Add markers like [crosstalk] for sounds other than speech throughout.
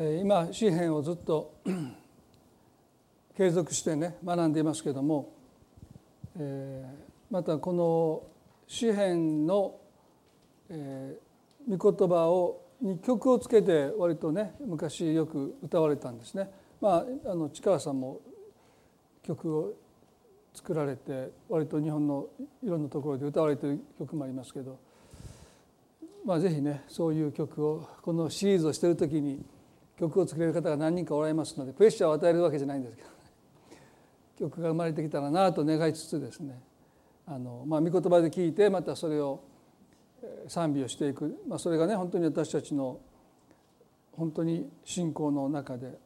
今詩篇をずっと [clears throat] 継続してね学んでいますけどもまたこの詩篇の御言葉をに曲をつけて割とね昔よく歌われたんですね。まああの近川さんも曲を作られて割と日本のいろんなところで歌われてる曲もありますけど、まあ、ぜひねそういう曲をこのシリーズをしてる時に曲を作れる方が何人かおられますのでプレッシャーを与えるわけじゃないんですけど、ね、[laughs] 曲が生まれてきたらなと願いつつですね。あの、まあ、御言葉で聞いてまたそれを賛美をしていく、まあ、それがね本当に私たちの本当に信仰の中で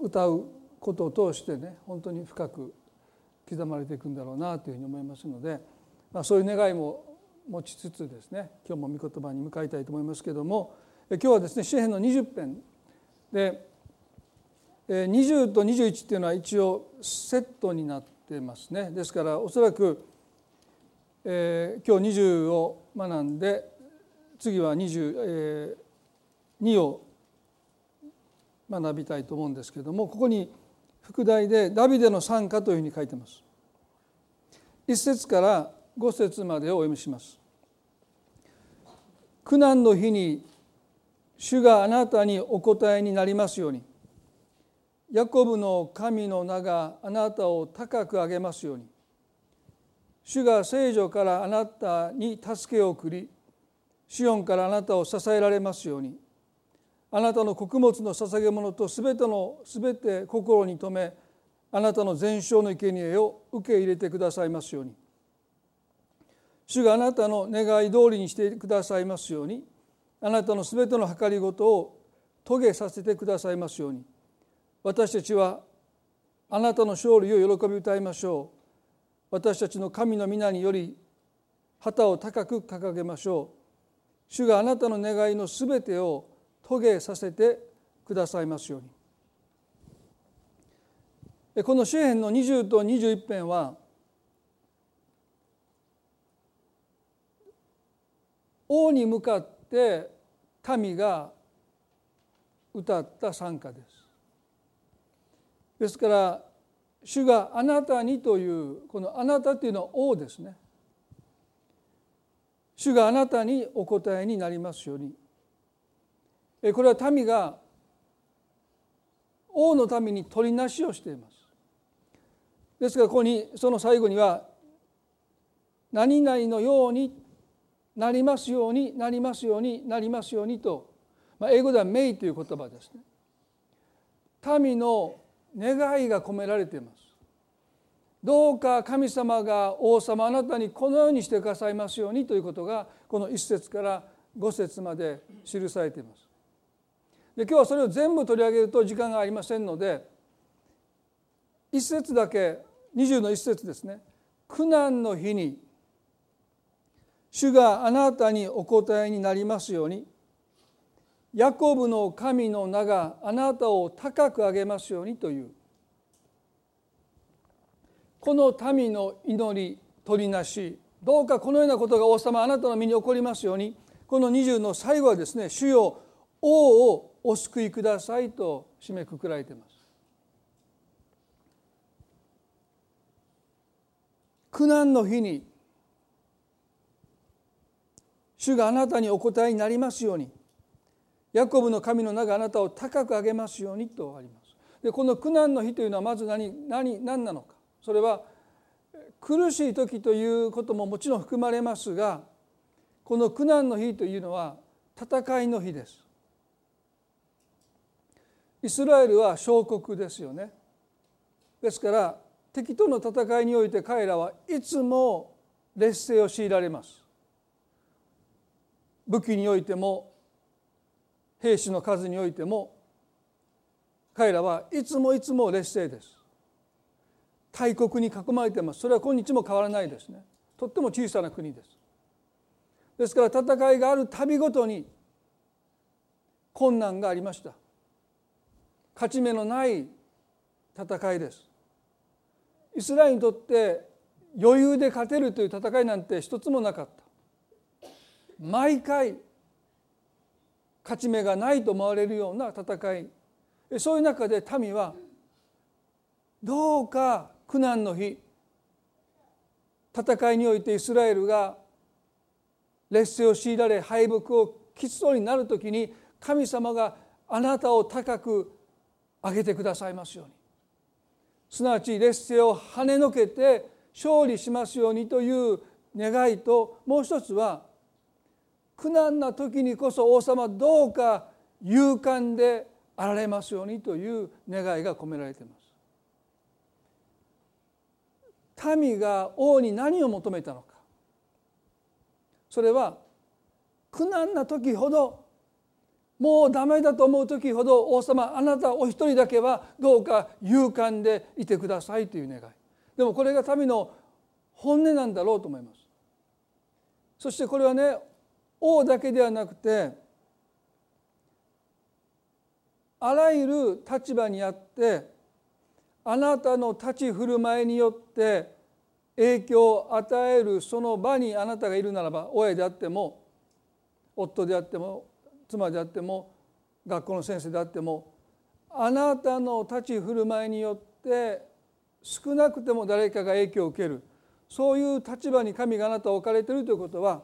歌うことを通してね本当に深く刻まれていくんだろうなというふうに思いますので、まあ、そういう願いも持ちつつですね今日も御言葉に向かいたいと思いますけども今日はですね詩篇の20編で20と21っていうのは一応セットになってますねですからおそらく、えー、今日20を学んで次は22を学びたいと思うんですけどもここに副題で「ダビデの賛歌」というふうに書いてます。1節から5節までをお読みします。苦難の日に主があなたにお答えになりますように。ヤコブの神の名があなたを高く上げますように。主が聖女からあなたに助けを送りシオンからあなたを支えられますように。あなたの穀物の捧げ物とすべてのすべて心に留めあなたの全焼の生贄を受け入れてくださいますように。主があなたの願い通りにしてくださいますように。あなたのすべての計りごとを遂げさせてくださいますように。私たちはあなたの勝利を喜び歌いましょう。私たちの神の皆により旗を高く掲げましょう。主があなたの願いのすべてを遂げさせてくださいますように。この詩篇の20と21編は王に向かってって民が歌った賛歌です。ですから主があなたにというこのあなたというのは王ですね。主があなたにお答えになりますようにこれは民が王のために取りなしをしています。ですからここにその最後には「何々のように」なりますようになりますようになりますようにと、まあ、英語では「メイ」という言葉ですね。民の願いが込められています。どうか神様が王様あなたにこのようにしてくださいますようにということがこの1節から5節まで記されています。で今日はそれを全部取り上げると時間がありませんので1節だけ20の1節ですね。苦難の日に主があなたにお答えになりますように。ヤコブの神の名があなたを高く上げますようにという。この民の祈り取りなしどうかこのようなことが王様あなたの身に起こりますように。この20の最後はですね主よ王をお救いくださいと締めくくられています。苦難の日に主があなたにお答えになりますように。ヤコブの神の名があなたを高く上げますようにとあります。でこの苦難の日というのはまず何何何なのか。それは苦しい時ということももちろん含まれますがこの苦難の日というのは戦いの日です。イスラエルは小国ですよね。ですから敵との戦いにおいて彼らはいつも劣勢を強いられます。武器においても兵士の数においても彼らはいつもいつも劣勢です。大国に囲まれてます。それは今日も変わらないですね。とっても小さな国です。ですから戦いがあるたびごとに困難がありました。勝ち目のない戦いです。イスラエルにとって余裕で勝てるという戦いなんて一つもなかった。毎回勝ち目がないと思われるような戦い。そういう中で民はどうか苦難の日戦いにおいてイスラエルが劣勢を強いられ敗北をきつそうになる時に神様があなたを高く上げてくださいますように。すなわち劣勢を跳ねのけて勝利しますようにという願いともう一つは苦難な時にこそ王様どうか勇敢であられますようにという願いが込められています。民が王に何を求めたのか。それは苦難な時ほどもうダメだと思う時ほど王様あなたお一人だけはどうか勇敢でいてくださいという願い。でもこれが民の本音なんだろうと思います。そしてこれはね王だけではなくてあらゆる立場にあってあなたの立ち振る舞いによって影響を与えるその場にあなたがいるならば親であっても夫であっても妻であっても学校の先生であってもあなたの立ち振る舞いによって少なくても誰かが影響を受ける。そういう立場に神があなたを置かれているということは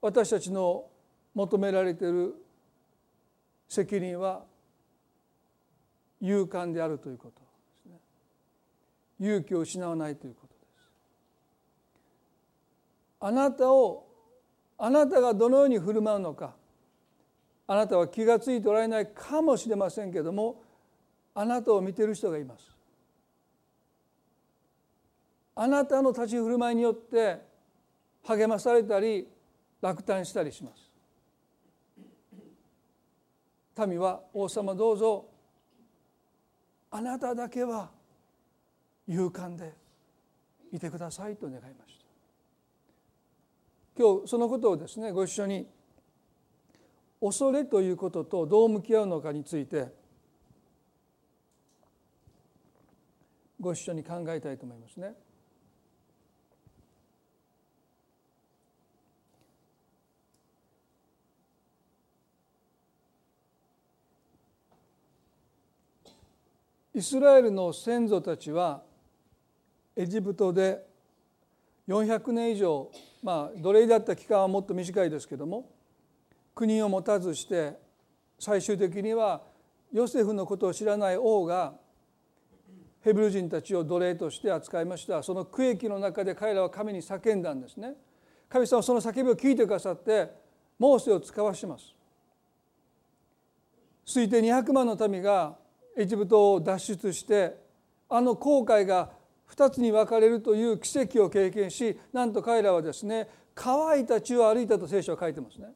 私たちの求められている責任は勇敢であるということですね。勇気を失わないということです。あなたをあなたがどのように振る舞うのかあなたは気が付いておられないかもしれませんけどもあなたを見ている人がいます。あなたの立ち振る舞いによって励まされたり落胆したりします民は王様どうぞあなただけは勇敢でいてくださいと願いました今日そのことをですねご一緒に恐れということとどう向き合うのかについてご一緒に考えたいと思いますね。イスラエルの先祖たちはエジプトで400年以上まあ奴隷だった期間はもっと短いですけども国を持たずして最終的にはヨセフのことを知らない王がヘブル人たちを奴隷として扱いました。その区域の中で彼らは神に叫んだんですね。神様はその叫びを聞いてくださってモーセを使わします。推定200万の民がエジプトを脱出してあの航海が2つに分かれるという奇跡を経験しなんと彼らはですね乾いた地を歩いたと聖書は書いてますね。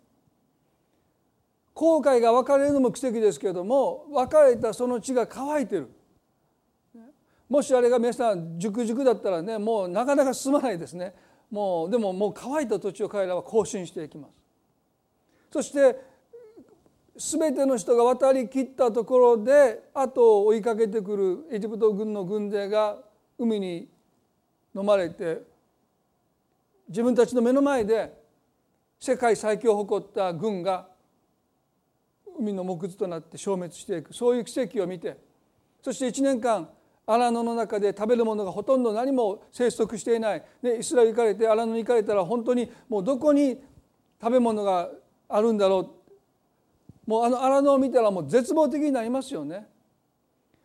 航海が分かれるのも奇跡ですけれども分かれたその地が乾いてる。もしあれが皆さん熟熟だったらねもうなかなか進まないですね。もうでももう乾いた土地を彼らは更新していきます。そして全ての人が渡りきったところで後を追いかけてくるエジプト軍の軍勢が海に飲まれて自分たちの目の前で世界最強を誇った軍が海の木図となって消滅していく。そういう奇跡を見てそして1年間荒野の中で食べるものがほとんど何も生息していない。でイスラエル行かれて荒野に行かれたら本当にもうどこに食べ物があるんだろう。もうあの荒野を見たらもう絶望的になりますよね。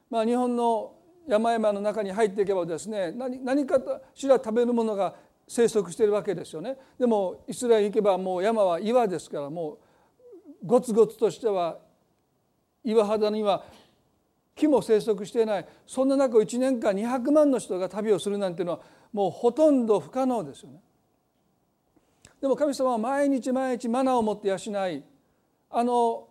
まあ、日本の山々の中に入っていけばですね何何かしら食べるものが生息しているわけですよね。でもイスラエルに行けばもう山は岩ですからもうゴツゴツとしては岩肌には木も生息していないそんな中1年間200万の人が旅をするなんていうのはもうほとんど不可能ですよね。でも神様は毎日毎日マナーを持って養いあの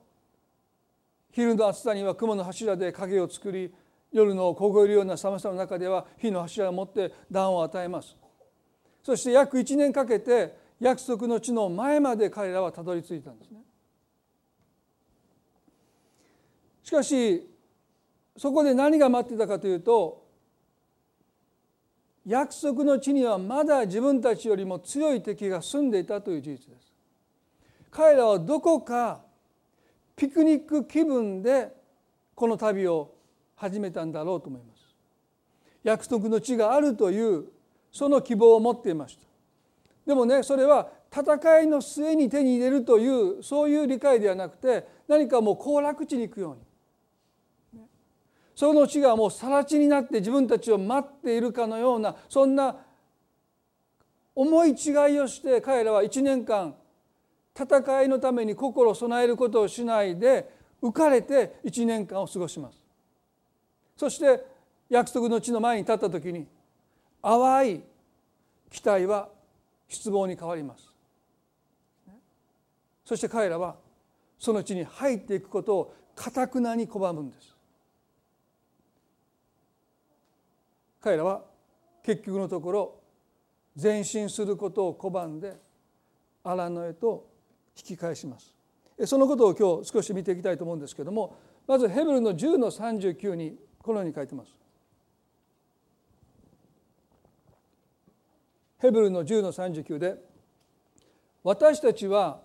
昼の暑さには雲の柱で影を作り夜の凍えるような寒さの中では火の柱を持って暖を与えます。そして約1年かけて約束の地の前まで彼らはたどり着いたんですね。しかしそこで何が待ってたかというと約束の地にはまだ自分たちよりも強い敵が住んでいたという事実です。彼らはどこかピクニック気分でこの旅を始めたんだろうと思います。約束の地があるというその希望を持っていました。でもねそれは戦いの末に手に入れるというそういう理解ではなくて何かもう行楽地に行くように。その地がもう更地になって自分たちを待っているかのようなそんな思い違いをして彼らは1年間戦いのために心を備えることをしないで浮かれて1年間を過ごします。そして約束の地の前に立った時に淡い期待は失望に変わります。そして彼らはその地に入っていくことをかたくなに拒むんです。彼らは結局のところ前進することを拒んで荒野へと引き返します。そのことを今日少し見ていきたいと思うんですけどもまずヘブルの10の39にこのように書いてます。ヘブルの10の39で私たちは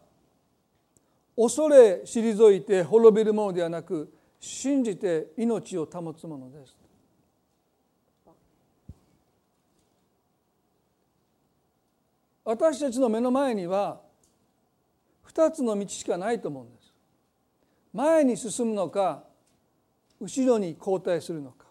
恐れ退いて滅びるものではなく信じて命を保つものです。私たちの目の前には2つの道しかないと思うんです。前に進むのか後ろに後退するのか。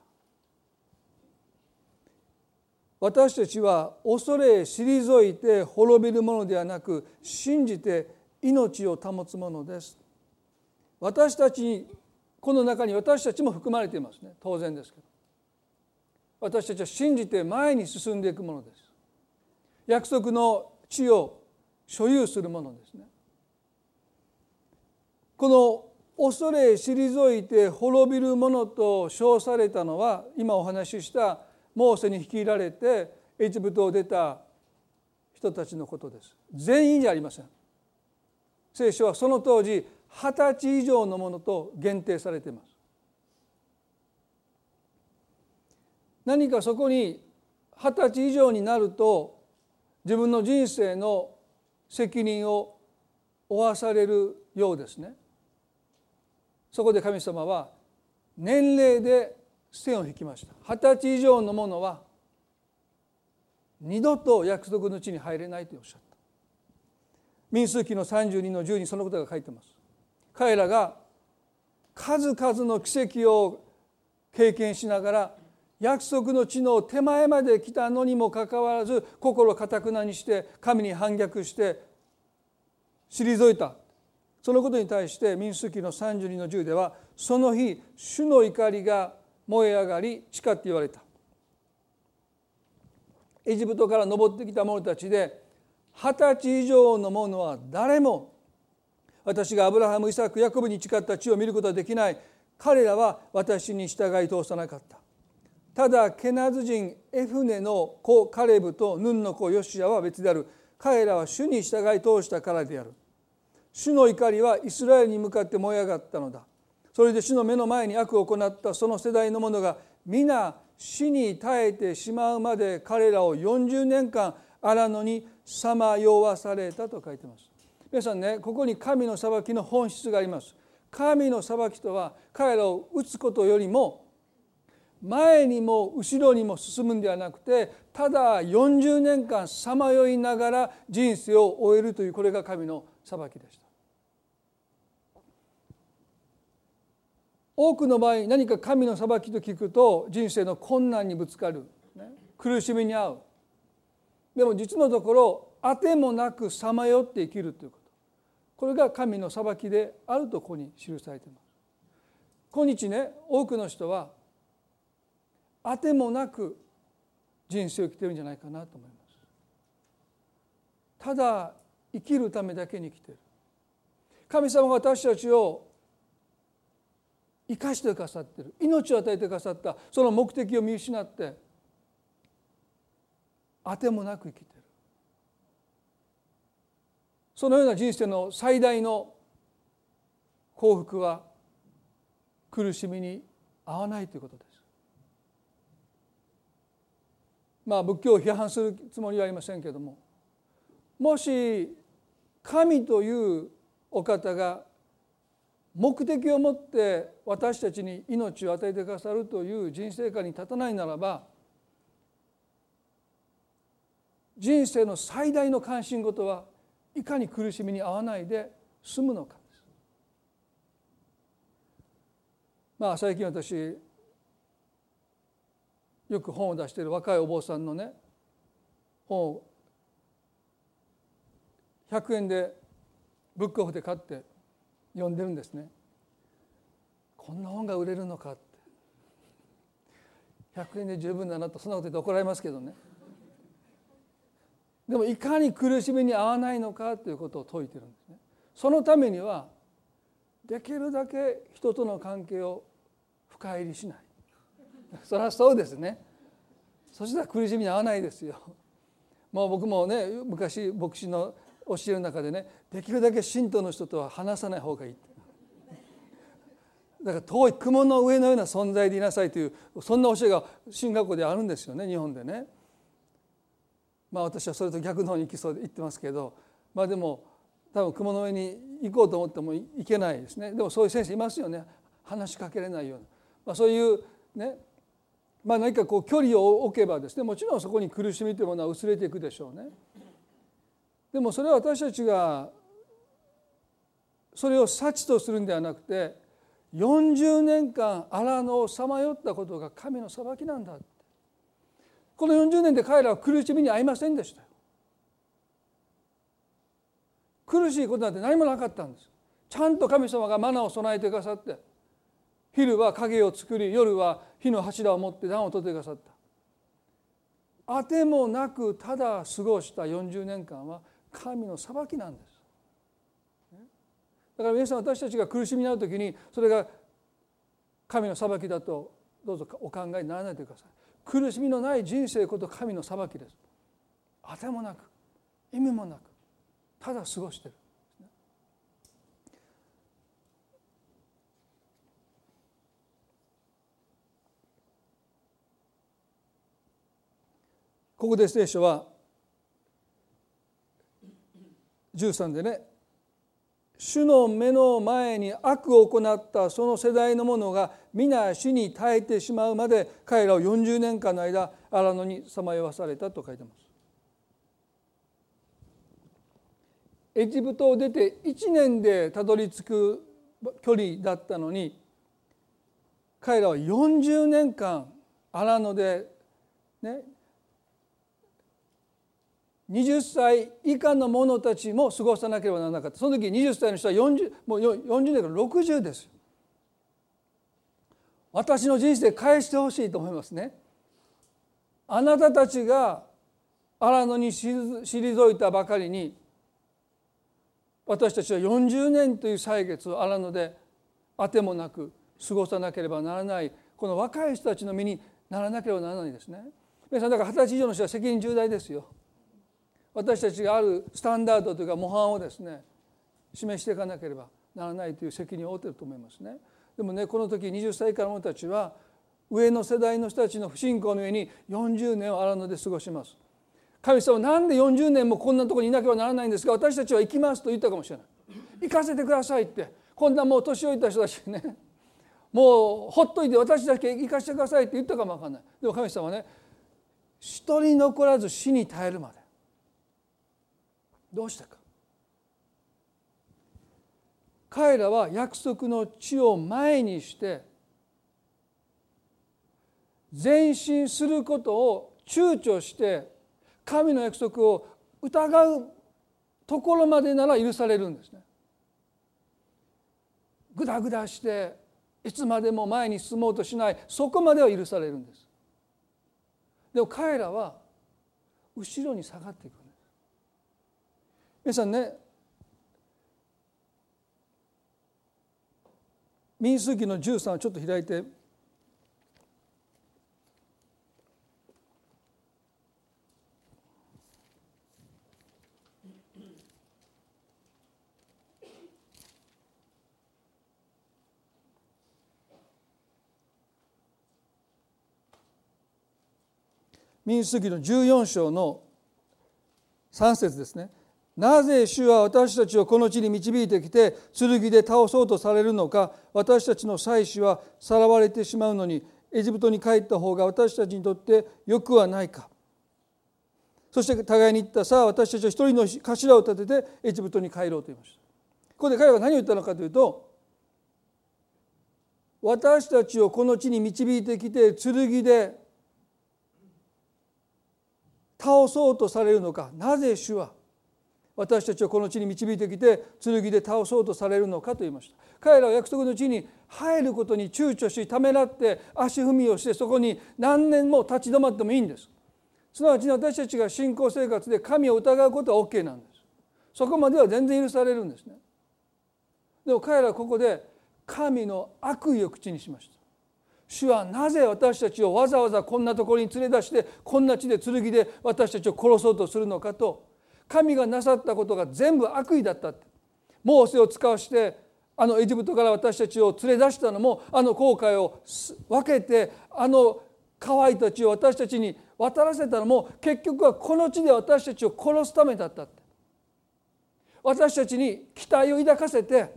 私たちは恐れ退いて滅びるものではなく信じて命を保つものです。私たちこの中に私たちも含まれていますね。当然ですけど。私たちは信じて前に進んでいくものです。約束の地を所有するものですね。この恐れ退いて滅びるものと称されたのは今お話ししたモーセに率いられてエジプトを出た人たちのことです。全員じゃありません。聖書はその当時二十歳以上のものと限定されています。何かそこに二十歳以上になると自分の人生の責任を負わされるようですね。そこで神様は年齢で線を引きました。二十歳以上の者は二度と約束の地に入れないとおっしゃった。民数記の32の10にそのことが書いてます。彼らが数々の奇跡を経験しながら約束の地の手前まで来たのにもかかわらず心かたくなにして神に反逆して退いた。そのことに対して民数記の32の10ではその日主の怒りが燃え上がり誓って言われた。エジプトから登ってきた者たちで二十歳以上の者は誰も私がアブラハムイサクヤコブに誓った地を見ることはできない。彼らは私に従い通さなかった。ただケナズ人エフネの子カレブとヌンの子ヨシアは別である。彼らは主に従い通したからである。主の怒りはイスラエルに向かって燃え上がったのだ。それで主の目の前に悪を行ったその世代の者が皆死に耐えてしまうまで彼らを40年間荒野にさまよわされたと書いてます。皆さんねここに神の裁きの本質があります。神の裁きとは彼らを打つことよりも前にも後ろにも進むんではなくてただ40年間さまよいながら人生を終えるというこれが神の裁きでした。多くの場合何か神の裁きと聞くと人生の困難にぶつかる、ね、苦しみに遭う。でも実のところあてもなくさまよって生きるということ。これが神の裁きであるとここに記されています。今日ね多くの人はあてもなく人生を生きてるんじゃないかなと思います。ただ生きるためだけに生きてる。神様が私たちを生かしてくださってる。命を与えてくださった。その目的を見失って。あてもなく生きてる。そのような人生の最大の幸福は苦しみに合わないということです。まあ仏教を批判するつもりはありませんけれども。もし神というお方が目的を持って私たちに命を与えてくださるという人生観に立たないならば人生の最大の関心事はいかに苦しみに遭わないで済むのかです。まあ最近私よく本を出している若いお坊さんのね本を100円でブックオフで買って読んでるんですね。こんな本が売れるのかって。100円で十分だなとそんなこと言って怒られますけどね。でもいかに苦しみに合わないのかということを説いてるんですね。そのためにはできるだけ人との関係を深入りしない。そりゃそうですね。そしたら苦しみに合わないですよ。もう僕もね昔牧師の教える中でねできるだけ信徒の人とは話さない方がいいだから遠い雲の上のような存在でいなさいというそんな教えが進学校であるんですよね日本でね。まあ私はそれと逆の方に行きそうで言ってますけどまあでも多分雲の上に行こうと思ってもいけないですねでもそういう先生いますよね話しかけれないような、まあ、そういうねまあ何かこう距離を置けばですねもちろんそこに苦しみというものは薄れていくでしょうね。でもそれは私たちがそれを幸とするんではなくて40年間荒野をさまよったことが神の裁きなんだこの40年で彼らは苦しみに遭いませんでした。苦しいことなんて何もなかったんです。ちゃんと神様がマナを備えてくださって昼は影を作り夜は火の柱を持って暖を取ってくださった。あてもなくただ過ごした40年間は神の裁きなんです。だから皆さん私たちが苦しみになる時にそれが神の裁きだとどうぞお考えにならないでください。苦しみのない人生こと神の裁きです。あてもなく意味もなくただ過ごしてる。ここで聖書は13でね主の目の前に悪を行ったその世代の者が皆死に耐えてしまうまで彼らを40年間の間荒野にさまよわされたと書いてます。エジプトを出て1年でたどり着く距離だったのに彼らは40年間荒野でね20歳以下の者たちも過ごさなければならなかった。その時20歳の人は 40, もう40年から60です私の人生返してほしいと思いますね。あなたたちが荒野に退いたばかりに私たちは40年という歳月を荒野であてもなく過ごさなければならないこの若い人たちの身にならなければならないですね。皆さんだから二十歳以上の人は責任重大ですよ。私たちがあるスタンダードというか模範をですね示していかなければならないという責任を負っていると思いますね。でもねこの時20歳以下の者たちは上の世代の人たちの不信仰の上に40年を荒野で過ごします。神様なんで40年もこんなところにいなければならないんですが私たちは行きますと言ったかもしれない。行かせてくださいってこんなもう年老いた人たちねもうほっといて私だけ行かせてくださいって言ったかも分かんない。でも神様はね一人残らず死に耐えるまでどうしたか？彼らは約束の地を前にして前進することを躊躇して神の約束を疑うところまでなら許されるんですね。ぐだぐだしていつまでも前に進もうとしないそこまでは許されるんです。でも彼らは後ろに下がっていく皆さんね民数記の13をちょっと開いて民主主義の14章の3節ですね。なぜ主は私たちをこの地に導いてきて剣で倒そうとされるのか私たちの妻子はさらわれてしまうのにエジプトに帰った方が私たちにとってよくはないか。そして互いに言ったさあ私たちは一人の頭を立ててエジプトに帰ろうと言いました。ここで彼は何を言ったのかというと私たちをこの地に導いてきて剣で倒そうとされるのか。なぜ主は私たちをこの地に導いてきて剣で倒そうとされるのかと言いました。彼らは約束の地に入ることに躊躇しためらって足踏みをしてそこに何年も立ち止まってもいいんです。すなわち私たちが信仰生活で神を疑うことは OK なんです。そこまでは全然許されるんですね。でも彼らはここで神の悪意を口にしました。主はなぜ私たちをわざわざこんなところに連れ出してこんな地で剣で私たちを殺そうとするのかと神がなさったことが全部悪意だったって。モーセを使わしてあのエジプトから私たちを連れ出したのもあの後悔を分けてあの河合たちを私たちに渡らせたのも結局はこの地で私たちを殺すためだったって。私たちに期待を抱かせて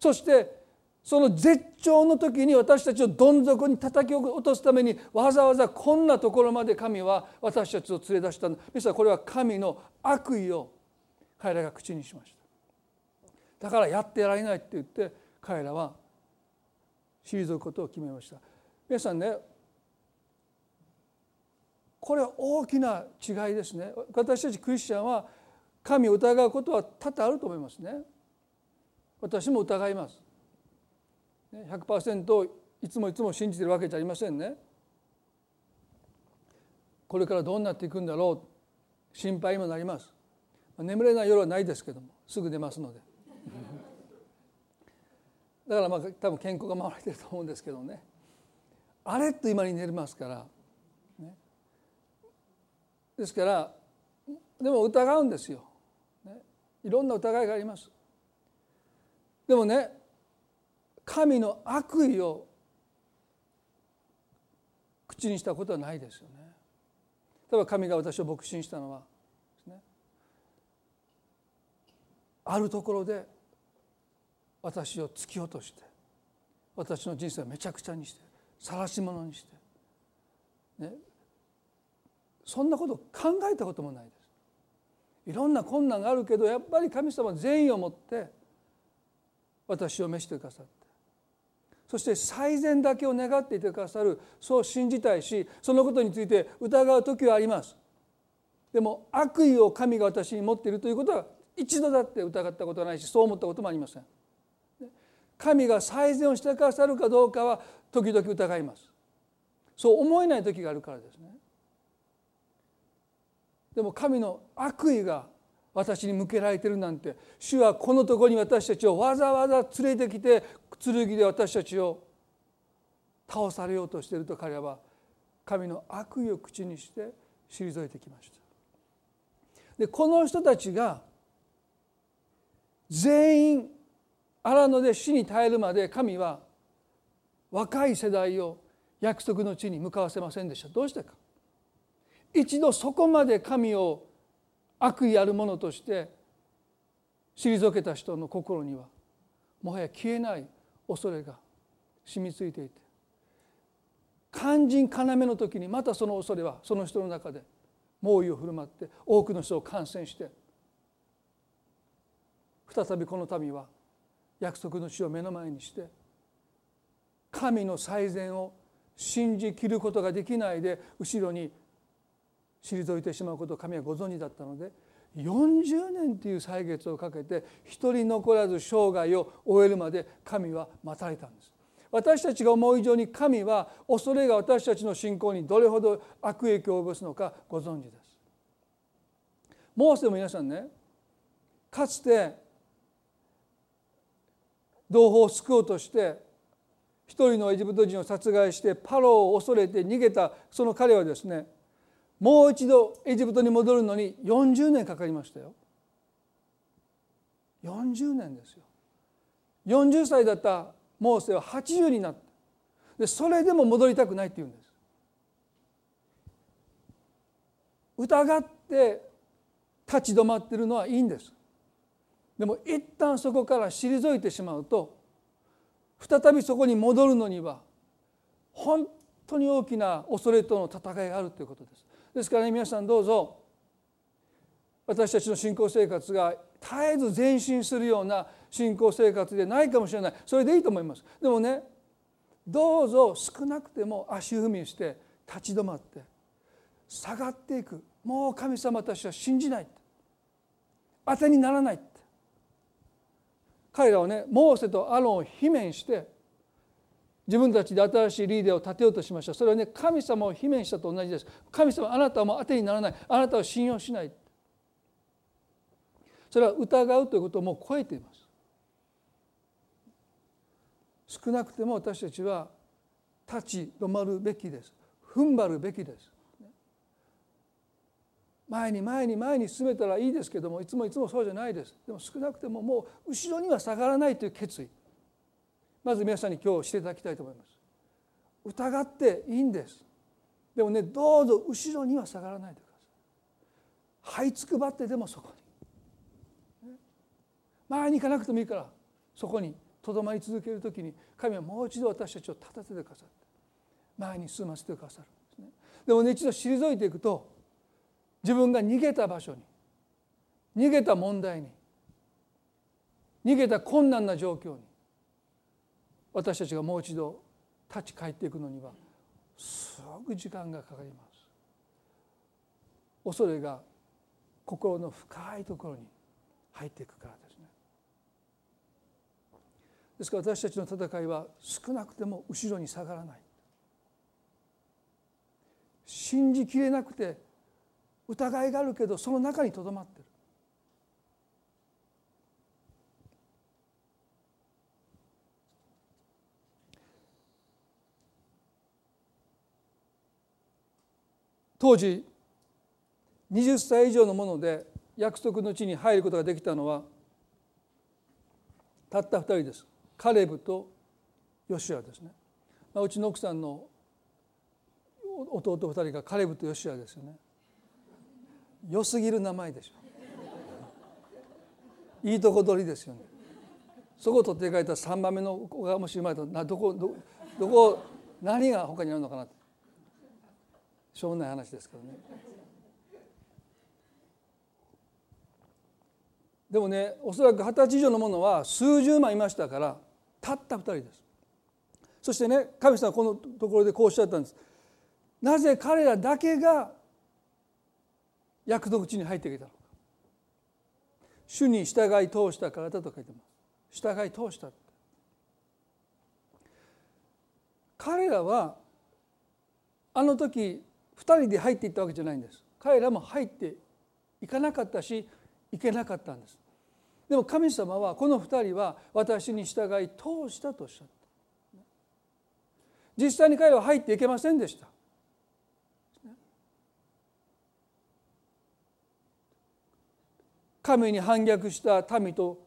そしてその絶頂の時に私たちをどん底に叩き落とすためにわざわざこんなところまで神は私たちを連れ出したですからこれは神の悪意を彼らが口にしました。だからやってやられないって言って彼らは退くことを決めました。皆さんねこれは大きな違いですね。私たちクリスチャンは神を疑うことは多々あると思いますね。私も疑います。100%いつもいつも信じてるわけじゃありませんね。これからどうなっていくんだろう。心配にもなります。眠れない夜はないですけどもすぐ寝ますので。[laughs] だからまあ多分健康が守られてると思うんですけどね。あれっと今に寝れますから、ね、ですからでも疑うんですよ、ね、いろんな疑いがあります。でもね神の悪意を口にしたことはないですよね。例えば神が私を牧師にしたのはねあるところで私を突き落として私の人生をめちゃくちゃにして晒し者にして、ね、そんなこと考えたこともないです。いろんな困難があるけどやっぱり神様は善意を持って私を召してくださってそして最善だけを願っていてくださるそう信じたいしそのことについて疑う時はあります。でも悪意を神が私に持っているということは一度だって疑ったことはないしそう思ったこともありません。神が最善をしてくださるかどうかは時々疑います。そう思えない時があるからですね。でも神の悪意が私に向けられてるなんて。主はこのところに私たちをわざわざ連れてきて剣で私たちを倒されようとしていると彼らは神の悪意を口にして退いてきました。でこの人たちが全員荒野で死に絶えるまで神は若い世代を約束の地に向かわせませんでした。どうしてか。一度そこまで神を悪意あるものとして退けた人の心にはもはや消えない恐れが染みついていて肝心要の時にまたその恐れはその人の中で猛威を振る舞って多くの人を感染して再びこの民は約束の地を目の前にして神の最善を信じきることができないで後ろに退いてしまうことを神はご存知だったので40年という歳月をかけて一人残らず生涯を終えるまで神は待たれたんです。私たちが思う以上に神は恐れが私たちの信仰にどれほど悪影響を及ぼすのかご存知です。モーセも皆さんねかつて同胞を救おうとして一人のエジプト人を殺害してパロを恐れて逃げたその彼はですねもう一度エジプトに戻るのに40年かかりましたよ。40年ですよ。40歳だったモーセは80になった。でそれでも戻りたくないって言うんです。疑って立ち止まってるのはいいんです。でも一旦そこから退いてしまうと再びそこに戻るのには本当に大きな恐れとの戦いがあるということです。ですからね皆さんどうぞ私たちの信仰生活が絶えず前進するような信仰生活でないかもしれない。それでいいと思います。でもねどうぞ少なくても足踏みして立ち止まって下がっていく。もう神様たちは信じない当てにならない彼らはねモーセとアロンを罷免して自分たちで新しいリーダーを立てようとしました。それはね神様を罷免したと同じです。神様あなたはもう当てにならない。あなたは信用しない。それは疑うということをもう超えています。少なくても私たちは立ち止まるべきです。踏ん張るべきです。前に前に前に進めたらいいですけどもいつもいつもそうじゃないです。でも少なくてももう後ろには下がらないという決意。まず皆さんに今日していただきたいと思います。疑っていいんです。でもねどうぞ後ろには下がらないでください。這いつくばってでもそこに。前に行かなくてもいいからそこにとどまり続ける時に神はもう一度私たちを立たせてくださって前に進ませてくださるんですね。でもね一度退いていくと自分が逃げた場所に逃げた問題に逃げた困難な状況に私たちがもう一度立ち返っていくのにはすごく時間がかかります。恐れが心の深いところに入っていくからですね。ですから私たちの戦いは少なくても後ろに下がらない。信じきれなくて疑いがあるけどその中にとどまって。る当時20歳以上のもので約束の地に入ることができたのはたった2人です。カレブとヨシアですね、まあ、うちの奥さんの弟2人がカレブとヨシアですよね。良すぎる名前でしょ。いいとこ取りですよね。そこを取って書いた3番目の子がもし生まれたらどこどこ何が他にあるのかなって。しょうもない話ですけどね。でもねおそらく二十歳以上のものは数十万いましたからたった二人です。そしてね神様はこのところでこうおっしゃったんです。なぜ彼らだけが約束地に入ってきたのか。主に従い通したからだと書いてます。従い通した彼らはあの時2人で入っていったわけじゃないんです。彼らも入っていかなかったしいけなかったんです。でも神様はこの2人は私に従い通したとおっしゃった。実際に彼らは入っていけませんでした。神に反逆した民と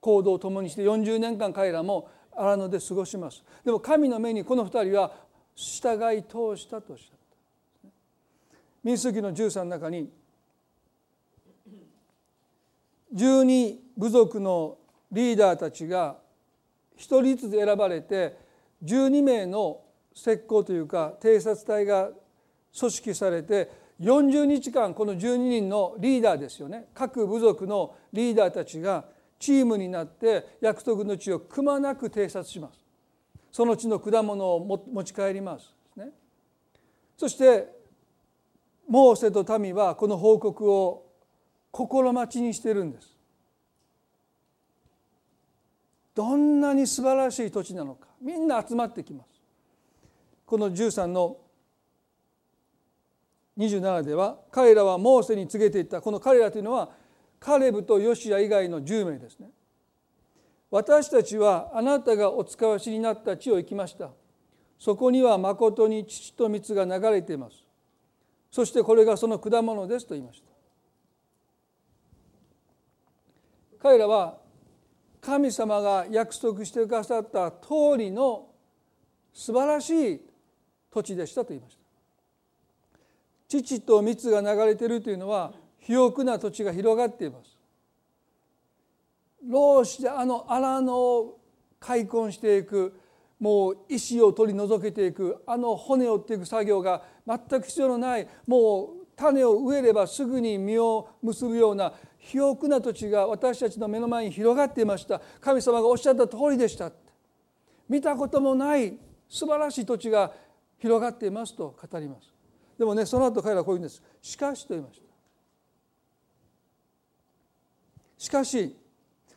行動を共にして40年間彼らも荒野で過ごします。でも神の目にこの2人は従い通したとおっしゃった。民数記の13の中に12部族のリーダーたちが一人ずつ選ばれて12名の石膏というか偵察隊が組織されて40日間この12人のリーダーですよね。各部族のリーダーたちがチームになって約束の地をくまなく偵察します。その地の果物を持ち帰ります、ね、そしてモーセと民はこの報告を心待ちにしているんです。どんなに素晴らしい土地なのか。みんな集まってきます。この13の27では彼らはモーセに告げていった。この彼らというのはカレブとヨシア以外の10名ですね。私たちはあなたがお使わしになった地を行きました。そこにはまことに父と蜜が流れています。そしてこれがその果物ですと言いました。彼らは神様が約束してくださった通りの素晴らしい土地でしたと言いました。乳と蜜が流れているというのは肥沃な土地が広がっています。老子であの荒野を開墾していくもう石を取り除けていくあの骨を折っていく作業が全く必要のないもう種を植えればすぐに実を結ぶような肥沃な土地が私たちの目の前に広がっていました。神様がおっしゃった通りでした。見たこともない素晴らしい土地が広がっていますと語ります。でもねその後彼らはこう言うんです。しかしと言いました。しかし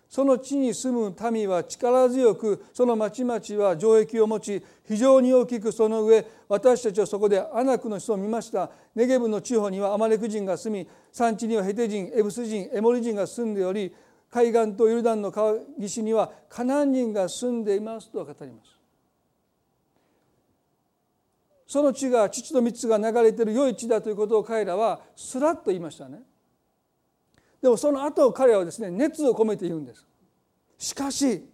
その地に住む民は力強くその町々は城壁を持ち非常に大きくその上私たちはそこでアナクの人を見ました。ネゲブの地方にはアマレク人が住み山地にはヘテ人エブス人エモリ人が住んでおり海岸とヨルダンの川岸にはカナン人が住んでいますと語ります。その地が父と蜜が流れている良い地だということを彼らはすらっと言いましたね。でもその後彼はですね熱を込めて言うんです。しかし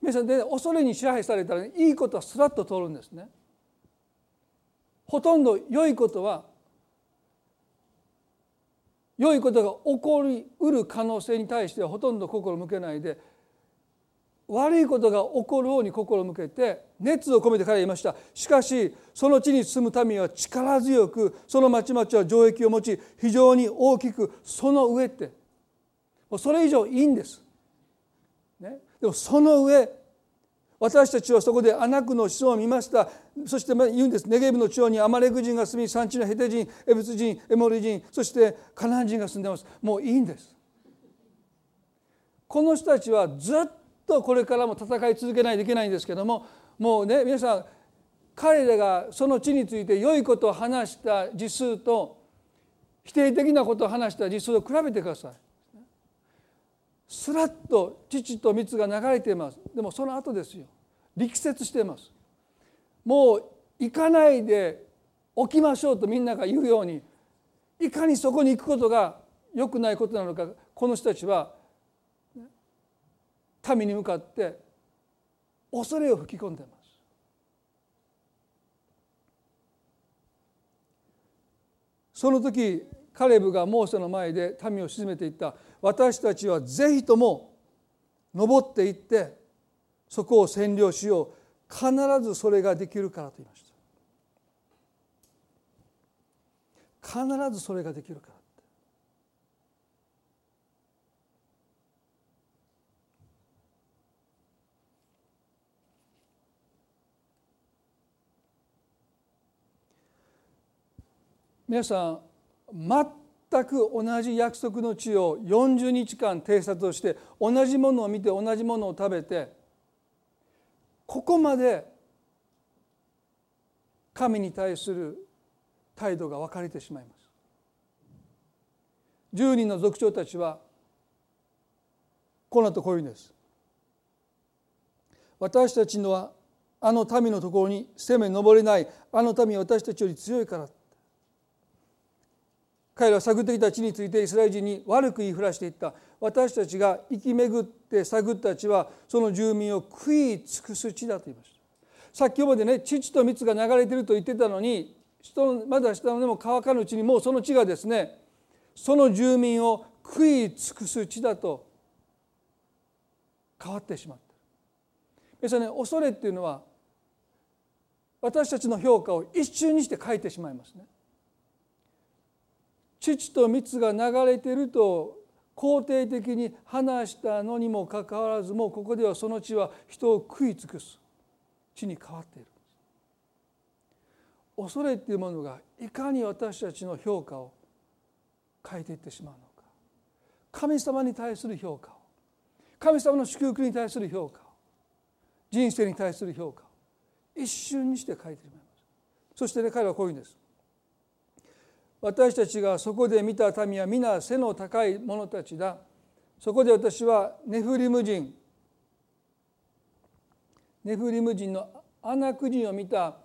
皆さんで恐れに支配されたら、ね、いいことはすらっと通るんですね。ほとんど良いことは良いことが起こりうる可能性に対してはほとんど心向けないで悪いことが起こるように心向けて熱を込めて彼は言いました。しかしその地に住む民は力強くその町々は城壁を持ち非常に大きくその上ってもうそれ以上いいんです。ね、でもその上私たちはそこでアナクの子孫を見ました。そして言うんです。ネゲブの地方にアマレク人が住み産地のヘテ人エブス人エモリ人そしてカナン人が住んでます。もういいんです。この人たちはずっとこれからも戦い続けないといけないんですけどももうね皆さん彼らがその地について良いことを話した字数と否定的なことを話した字数を比べてください。すらっと父と蜜が流れています。でもその後ですよ。力説しています。もう行かないで起きましょうとみんなが言うようにいかにそこに行くことが良くないことなのかこの人たちは民に向かって恐れを吹き込んでます。その時カレブがモーセの前で民を鎮めていった。私たちはぜひとも登っていってそこを占領しよう。必ずそれができるからと言いました。必ずそれができるから。皆さん全く同じ約束の地を40日間偵察をして同じものを見て同じものを食べてここまで神に対する態度が分かれてしまいます。10人の族長たちはこの後こういうんです。私たちのはあの民のところに攻め上れないあの民は私たちより強いから彼らは探ってきた地についてイスラエル人に悪く言いふらしていった。私たちが生き巡って探った地はその住民を食い尽くす地だと言いました。さっきまでね父と蜜が流れてると言ってたのに人まだ下のでも乾かぬうちにもうその地がですねその住民を食い尽くす地だと変わってしまった。皆さんね恐れっていうのは私たちの評価を一瞬にして変えてしまいますね。父と蜜が流れていると肯定的に話したのにもかかわらずもうここではその地は人を食い尽くす。地に変わっている。恐れっていうものがいかに私たちの評価を変えていってしまうのか。神様に対する評価を。神様の祝福に対する評価を。人生に対する評価を一瞬にして変えてしまいます。そしてね彼はこういうんです。私たちがそこで見た民は皆背の高い者たちだ。そこで私はネフリム人ネフリム人のアナク人を見た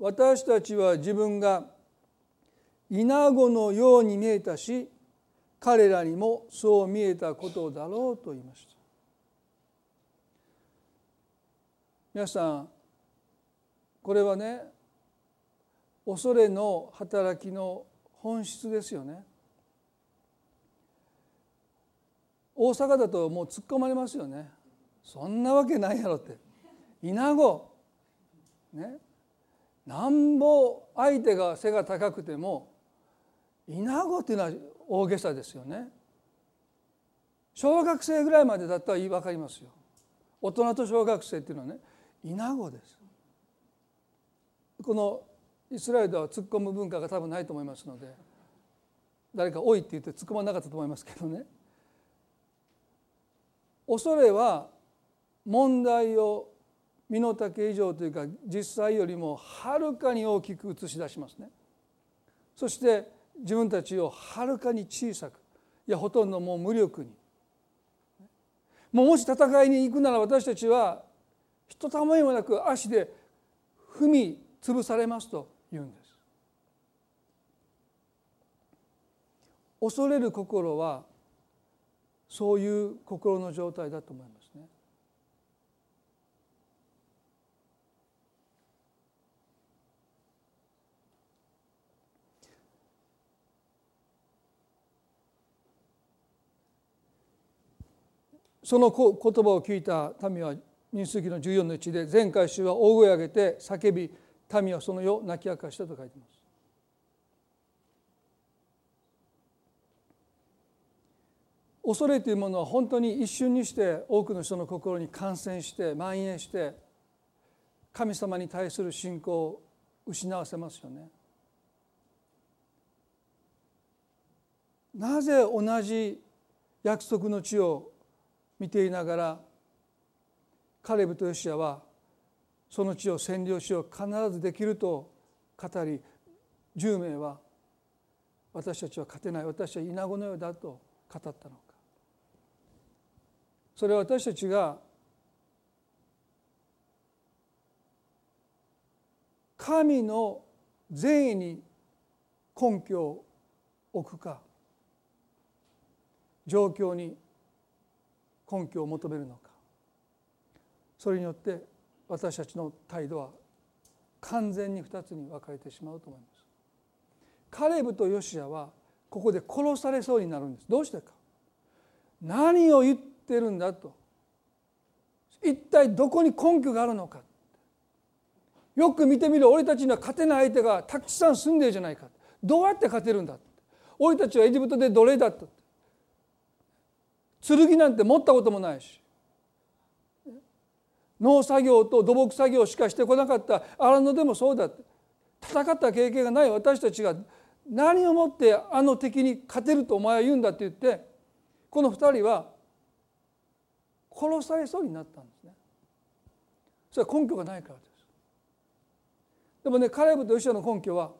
私たちは自分がイナゴのように見えたし彼らにもそう見えたことだろうと言いました。皆さんこれはね恐れの働きの本質ですよね。大阪だともう突っ込まれますよね。そんなわけないやろって。稲子。ね。なんぼ相手が背が高くても稲子っていうのは大げさですよね。小学生ぐらいまでだったら分かりますよ。大人と小学生っていうのはね稲子です。このイスラエルでは突っ込む文化が多分ないと思いますので誰か「おい」って言って突っ込まなかったと思いますけどね。恐れは問題を身の丈以上というか実際よりもはるかに大きく映し出しますね。そして自分たちをはるかに小さくいやほとんどもう無力に。もうもし戦いに行くなら私たちはひとたまりもなく足で踏み潰されますと。言うんです恐れる心はそういう心の状態だと思いますね。その言葉を聞いた民は民数記の14の1で前回主は大声を上げて叫び民はその夜泣き明かしたと書いてます。恐れというものは本当に一瞬にして多くの人の心に感染して蔓延して神様に対する信仰を失わせますよね。なぜ同じ約束の地を見ていながらカレブとヨシアはその地を占領しよう必ずできると語り10名は私たちは勝てない私は稲子のようだと語ったのか。それは私たちが神の善意に根拠を置くか状況に根拠を求めるのか。それによって私たちの態度は完全に2つに分かれてしまうと思います。カレブとヨシアはここで殺されそうになるんです。どうしてか。何を言ってるんだと。一体どこに根拠があるのか。よく見てみる。俺たちには勝てない相手がたくさん住んでるじゃないか。どうやって勝てるんだ。俺たちはエジプトで奴隷だった。剣なんて持ったこともないし。農作業と土木作業しかしてこなかった荒野でもそうだって戦った経験がない私たちが何をもってあの敵に勝てるとお前は言うんだって言ってこの2人は殺されそうになったんですね。それは根拠がないからです。でもねカレブとヨシアの根拠は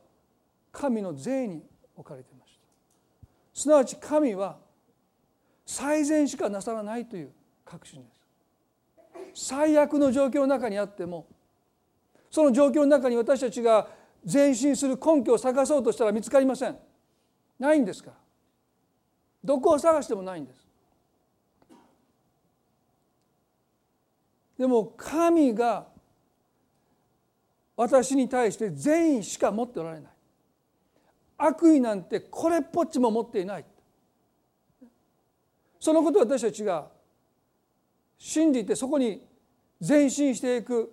神の税に置かれていました。すなわち神は最善しかなさらないという確信です。最悪の状況の中にあってもその状況の中に私たちが前進する根拠を探そうとしたら見つかりません。ないんですから。どこを探してもないんです。でも神が私に対して善意しか持っておられない。悪意なんてこれっぽっちも持っていない。そのことを私たちが信じてそこに前進していく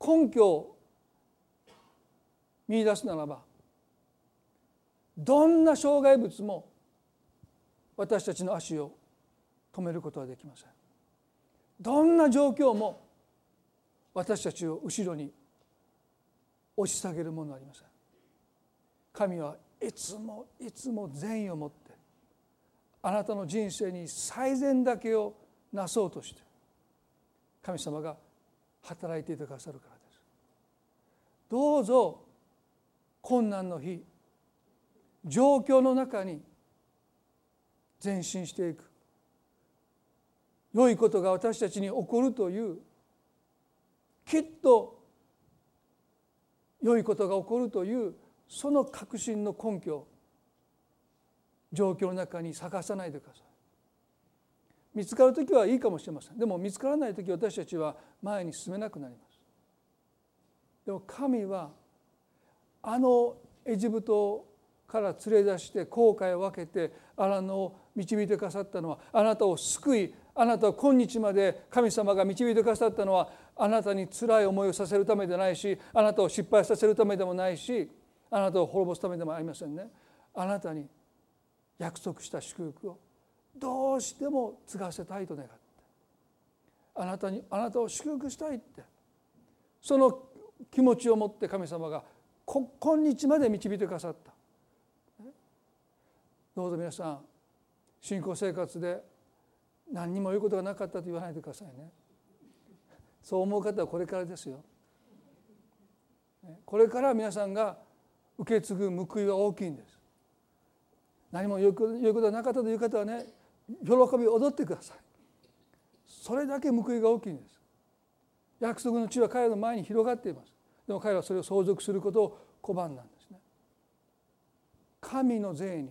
根拠を見出すならばどんな障害物も私たちの足を止めることはできません。どんな状況も私たちを後ろに押し下げるものはありません。神はいつもいつも善意を持ってあなたの人生に最善だけをなそうとして神様が働いていてくださるからです。どうぞ困難の日状況の中に前進していく。良いことが私たちに起こるというきっと良いことが起こるというその確信の根拠を状況の中に探さないでください。見つかる時はいいかもしれません。でも見つからない時私たちは前に進めなくなります。でも神はあのエジプトから連れ出して後悔を分けて荒野を導いてくださったのはあなたを救いあなたを今日まで神様が導いてくださったのはあなたに辛い思いをさせるためでないしあなたを失敗させるためでもないしあなたを滅ぼすためでもありませんね。あなたに約束した祝福をどうしても継がせたいと願って。あなたにあなたを祝福したいって。その気持ちを持って神様が今日まで導いてくださった。どうぞ皆さん信仰生活で何にも言うことがなかったと言わないでくださいね。そう思う方はこれからですよ。これから皆さんが受け継ぐ報いは大きいんです。何も言うことがなかったという方はね喜び踊ってください。それだけ報いが大きいんです。約束の地は彼らの前に広がっています。でも彼らはそれを相続することを拒んだんですね。神の税に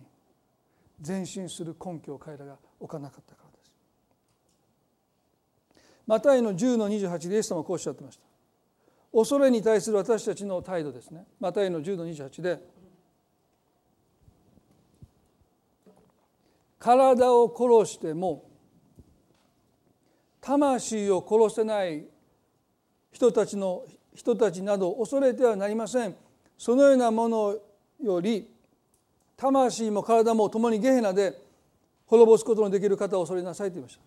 前進する根拠を彼らが置かなかったからです。マタイの10の28でイエス様はこうおっしゃってました。恐れに対する私たちの態度ですね。マタイの10の28で体を殺しても魂を殺せない人たちの人たちなど恐れてはなりません。そのようなものより魂も体も共にゲヘナで滅ぼすことのできる方を恐れなさいと言いました。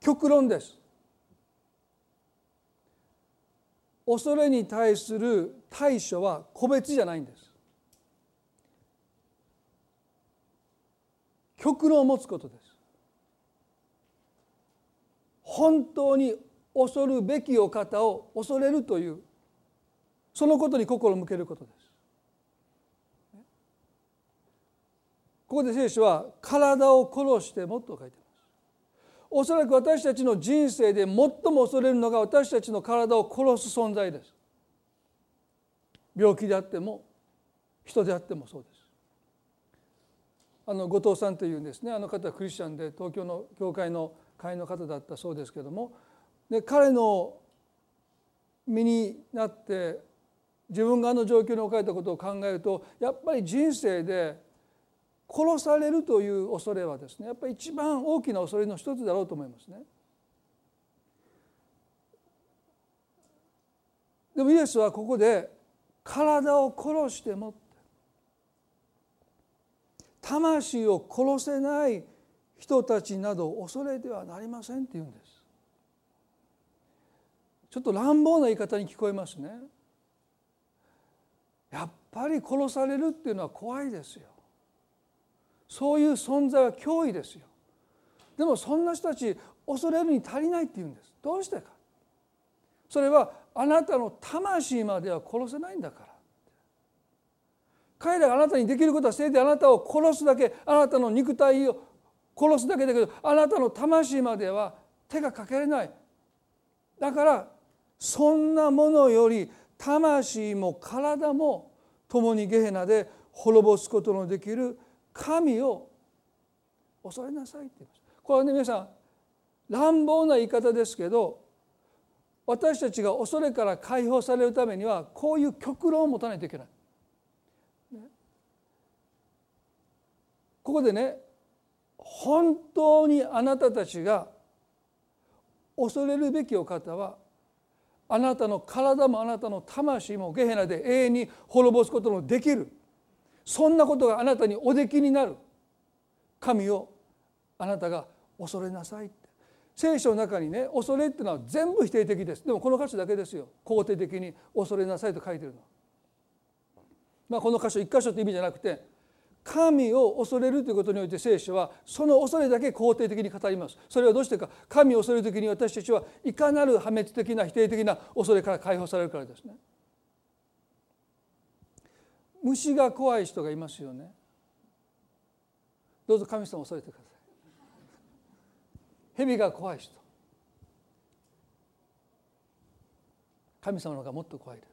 極論です。恐れに対する対処は個別じゃないんです。極論を持つことです本当に恐るべきお方を恐れるというそのことに心を向けることです。ここで聖書は「体を殺しても」と書いてます。おそらく私たちの人生で最も恐れるのが私たちの体を殺す存在です。病気であっても人であってもそうです。あの後藤さんというですねあの方はクリスチャンで東京の教会の会員の方だったそうですけどもで彼の身になって自分があの状況に置かれたことを考えるとやっぱり人生で殺されるという恐れはですねやっぱり一番大きな恐れの一つだろうと思いますね。でもイエスはここで体を殺しても魂を殺せない人たちなど恐れてはなりませんって言うんです。ちょっと乱暴な言い方に聞こえますね。やっぱり殺されるっていうのは怖いですよ。そういう存在は脅威ですよ。でもそんな人たち恐れるに足りないって言うんです。どうしてか。それはあなたの魂までは殺せないんだから。彼らがあなたにできることはせいであなたを殺すだけあなたの。肉体を殺すだけだけどあなたの魂までは手がかけれない。だからそんなものより魂も体も共にゲヘナで滅ぼすことのできる神を恐れなさいって言います。これはね皆さん乱暴な言い方ですけど私たちが恐れから解放されるためにはこういう極論を持たないといけない。ここでね本当にあなたたちが恐れるべきお方はあなたの体もあなたの魂もゲヘナで永遠に滅ぼすことのできる。そんなことがあなたにおできになる。神をあなたが恐れなさいって。聖書の中にね恐れっていうのは全部否定的です。でもこの箇所だけですよ。肯定的に恐れなさいと書いてるの。まあこの箇所一箇所という意味じゃなくて神を恐れるということにおいて聖書はその恐れだけ肯定的に語ります。それはどうしてか。神を恐れる時に私たちはいかなる破滅的な否定的な恐れから解放されるからですね。虫が怖い人がいますよね。どうぞ神様を恐れてください。蛇が怖い人。神様の方がもっと怖いです。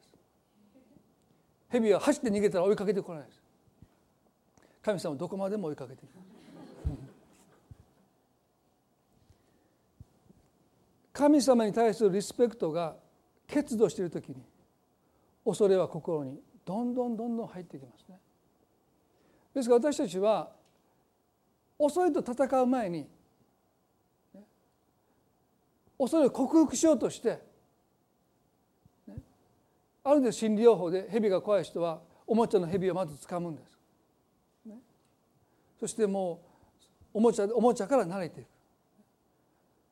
蛇は走って逃げたら追いかけてこないです。神様どこまでも追いかけていく [laughs] 神様に対するリスペクトが欠如している時に恐れは心にどんどんどんどん入ってきますね。ですから私たちは恐れと戦う前に恐れを克服しようとしてある程度心理療法で蛇が怖い人はおもちゃの蛇をまず掴むんです。そしてもうおもちゃおもちゃから慣れていく。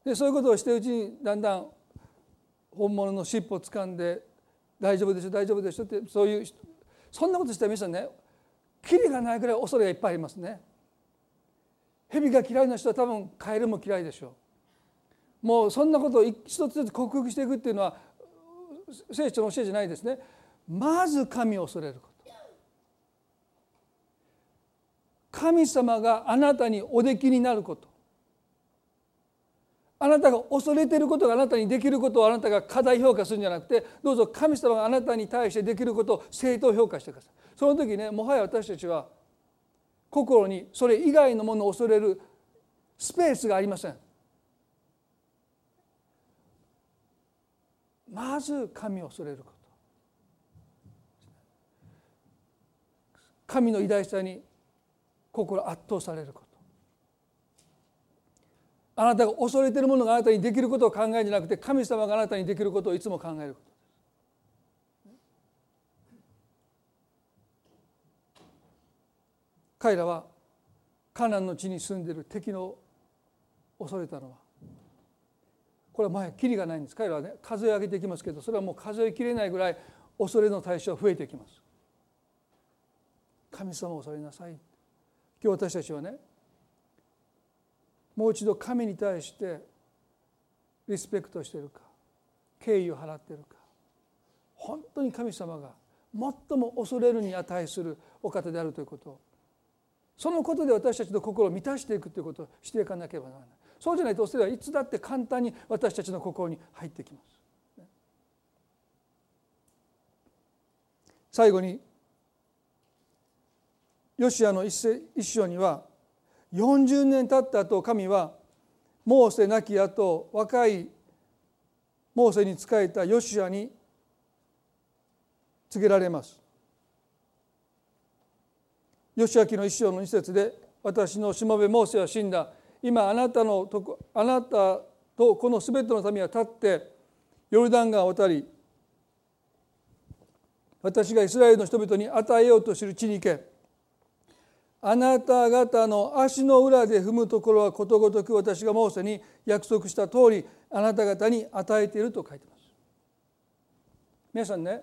でそういうことをしているうちにだんだん本物の尻尾を掴んで大丈夫でしょ大丈夫でしょってそういうそんなことしたら皆さんねキリがないぐらい恐れがいっぱいありますね。蛇が嫌いな人は多分カエルも嫌いでしょう。もうそんなことを一つずつ克服していくっていうのは聖書の教えじゃないですね。まず神を恐れること。神様があなたにおできになること。あなたが恐れていることがあなたにできることをあなたが過大評価するんじゃなくてどうぞ神様があなたに対してできることを正当評価してください。その時ねもはや私たちは心にそれ以外のものを恐れるスペースがありません。まず神を恐れること。神の偉大さに心圧倒されること。あなたが恐れているものがあなたにできることを考えるんじゃなくて神様があなたにできることをいつも考えること。彼らはカナンの地に住んでいる敵の恐れたのはこれは前きりがないんです。彼らはね数え上げていきますけどそれはもう数えきれないぐらい恐れの対象は増えていきます。神様を恐れなさい。今日私たちはねもう一度神に対してリスペクトしているか敬意を払っているか。本当に神様が最も恐れるに値するお方であるということ。をそのことで私たちの心を満たしていくということをしていかなければならない。そうじゃないと恐れはいつだって簡単に私たちの心に入ってきます。最後にヨシアの一章には40年経った後神はモーセ亡き後若いモーセに仕えたヨシアに告げられます。ヨシア記の一章の二節で私のしもべモーセは死んだ今あなたのとこあなたとこのすべての民は立ってヨルダン川を渡り私がイスラエルの人々に与えようとする地に行けあなた方の足の裏で踏むところはことごとく私がモーセに約束した通りあなた方に与えていると書いてます。皆さんね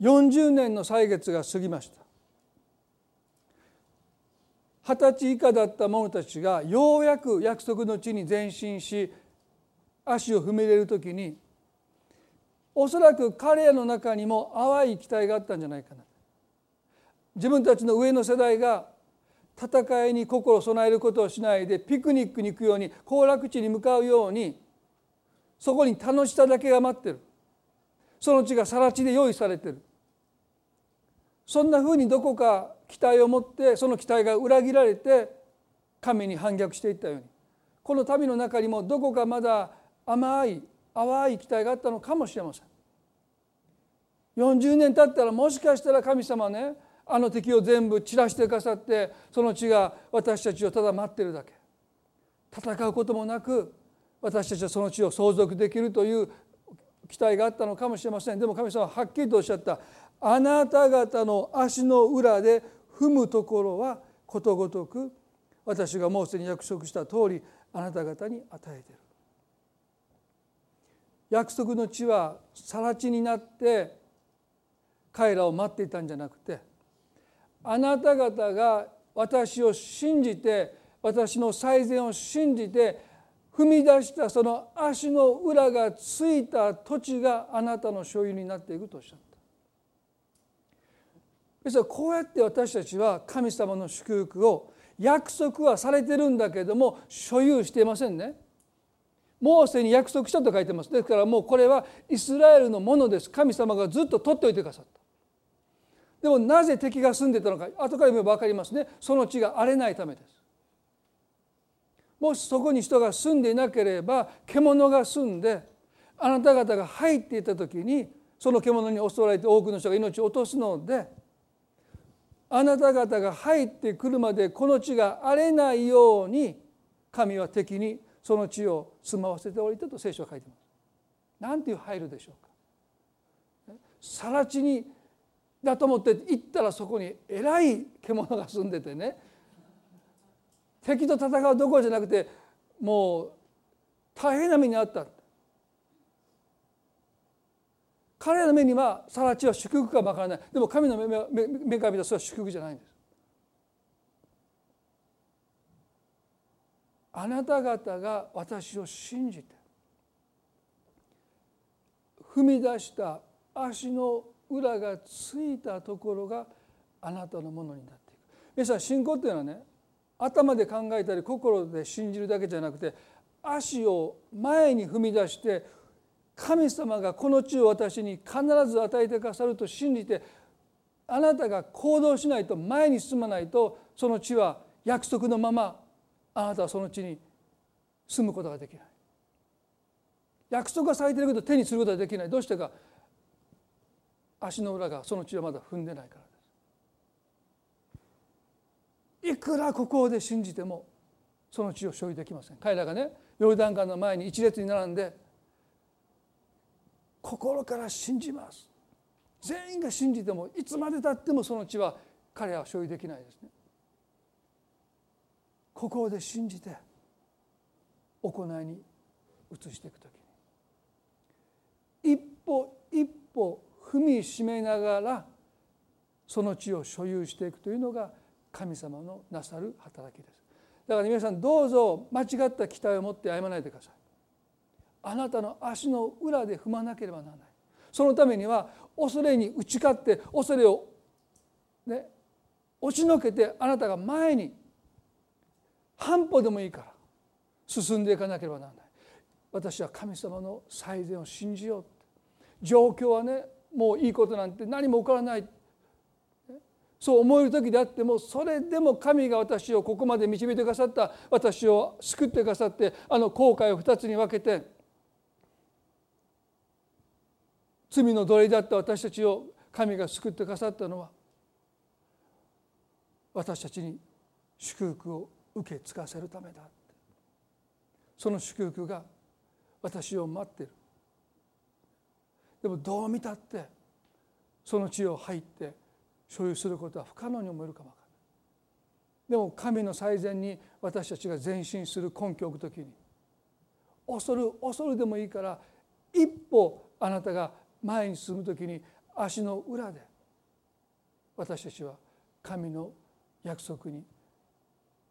40年の歳月が過ぎました。二十歳以下だった者たちがようやく約束の地に前進し足を踏み入れる時におそらく彼らの中にも淡い期待があったんじゃないかな自分たちの上の世代が戦いに心を備えることをしないでピクニックに行くように行楽地に向かうようにそこに楽しさだけが待ってる。その地が更地で用意されてる。そんなふうにどこか期待を持ってその期待が裏切られて神に反逆していったように。この民の中にもどこかまだ甘い淡い期待があったのかもしれません。40年経ったらもしかしたら神様ねあの敵を全部散らしてくださってその地が私たちをただ待ってるだけ。戦うこともなく私たちはその地を相続できるという期待があったのかもしれません。でも神様ははっきりとおっしゃった。あなた方の足の裏で踏むところはことごとく私がモーセに約束した通りあなた方に与えている。約束の地は更地になって彼らを待っていたんじゃなくてあなた方が私を信じて私の最善を信じて踏み出したその足の裏がついた土地があなたの所有になっていくとおっしゃった。ですからこうやって私たちは神様の祝福を約束はされてるんだけども所有していませんね。モーセに約束したと書いてます。ですからもうこれはイスラエルのものです。神様がずっと取っておいてくださった。でもなぜ敵が住んでたのか後から言えば分かりますねその地が荒れないためですもしそこに人が住んでいなければ獣が住んであなた方が入っていた時にその獣に襲われて多くの人が命を落とすのであなた方が入ってくるまでこの地が荒れないように神は敵にその地を住まわせておいたと聖書は書いてます。なんていう配慮でしょうか。更地にだと思って行ったらそこに偉い獣が住んでてね。敵と戦うどころじゃなくてもう大変な目にあった。彼らの目には更地は祝福かもわからない。でも神の目目から見たらそれは祝福じゃないんです。あなた方が私を信じて踏み出した足の裏がついたところがあなたのものになっていく。皆さん信仰っていうのはね頭で考えたり心で信じるだけじゃなくて足を前に踏み出して神様がこの地を私に必ず与えてくださると信じてあなたが行動しないと前に進まないとその地は約束のままあなたはその地に住むことができない。約束がされているけど手にすることができない。どうしてか。足の裏がその地をまだ踏んでないからです。いくらここで信じてもその地を所有できません。彼らがねヨルダン川の前に一列に並んで心から信じます。全員が信じてもいつまでたってもその地は彼らは所有できないですね。心で信じて行いに移していく時に。一歩一歩踏みしめながらその地を所有していくというのが神様のなさる働きです。だから皆さんどうぞ間違った期待を持って歩まないでください。あなたの足の裏で踏まなければならない。そのためには恐れに打ち勝って恐れをね押しのけてあなたが前に半歩でもいいから進んでいかなければならない。私は神様の最善を信じよう状況はねもういいことなんて何も起こらない。そう思える時であってもそれでも神が私をここまで導いてくださった私を救ってくださってあの後悔を2つに分けて罪の奴隷だった私たちを神が救ってくださったのは私たちに祝福を受け継がせるためだ。その祝福が私を待っている。でもどう見たってその地を入って所有することは不可能に思えるかもわからない。でも神の最善に私たちが前進する根拠を置くときに恐る恐るでもいいから一歩あなたが前に進むときに足の裏で私たちは神の約束に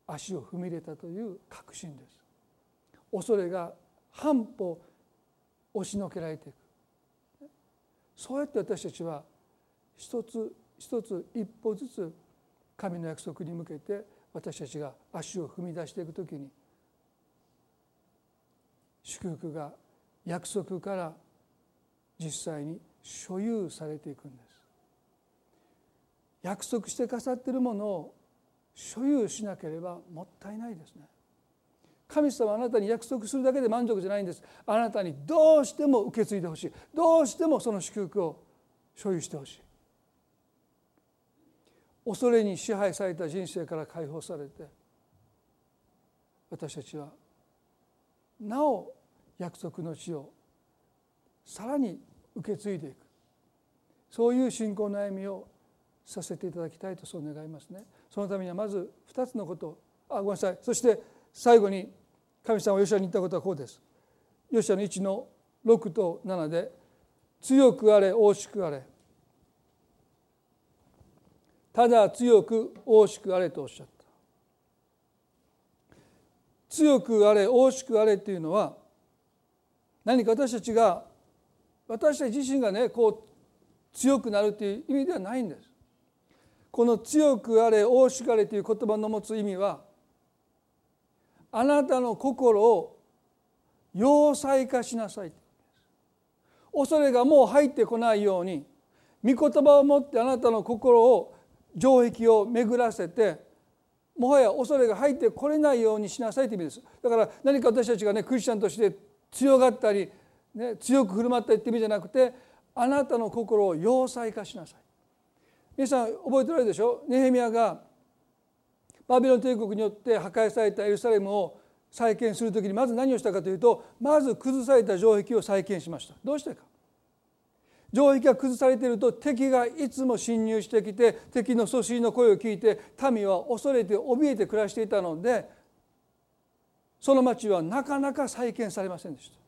足を踏み入れたという確信です。恐れが半歩押しのけられていく。そうやって私たちは一つ一つ一歩ずつ神の約束に向けて私たちが足を踏み出していくときに祝福が約束から実際に所有されていくんです。約束してくださっているものを所有しなければもったいないですね。神様あなたに約束するだけで満足じゃないんです。あなたにどうしても受け継いでほしい。どうしてもその祝福を所有してほしい。恐れに支配された人生から解放されて私たちはなお約束の地をさらに受け継いでいく。そういう信仰の歩みをさせていただきたいとそう願いますね。そのためにはまず2つのこと。あごめんなさい。そして最後に神様はヨシアに言ったことはこうです。ヨシアの1の6と7で「強くあれ大しくあれ」「ただ強く大しくあれ」とおっしゃった。強くあれ大しくあれというのは何か私たちが私たち自身がねこう強くなるという意味ではないんです。この「強くあれ大しくあれ」という言葉の持つ意味はあなたの心を要塞化しなさい。恐れがもう入ってこないように御言葉を持ってあなたの心を城壁を巡らせてもはや恐れが入ってこれないようにしなさい。という意味です。だから何か私たちがねクリスチャンとして強がったりね、強く振る舞ったりって意味じゃなくてあなたの心を要塞化しなさい。皆さん覚えておられるでしょ？ネヘミヤがバビロン帝国によって破壊されたエルサレムを再建する時にまず何をしたかというとまず崩された城壁を再建しましたどうしてか城壁が崩されていると敵がいつも侵入してきて敵の阻止の声を聞いて民は恐れて怯えて暮らしていたのでその町はなかなか再建されませんでした。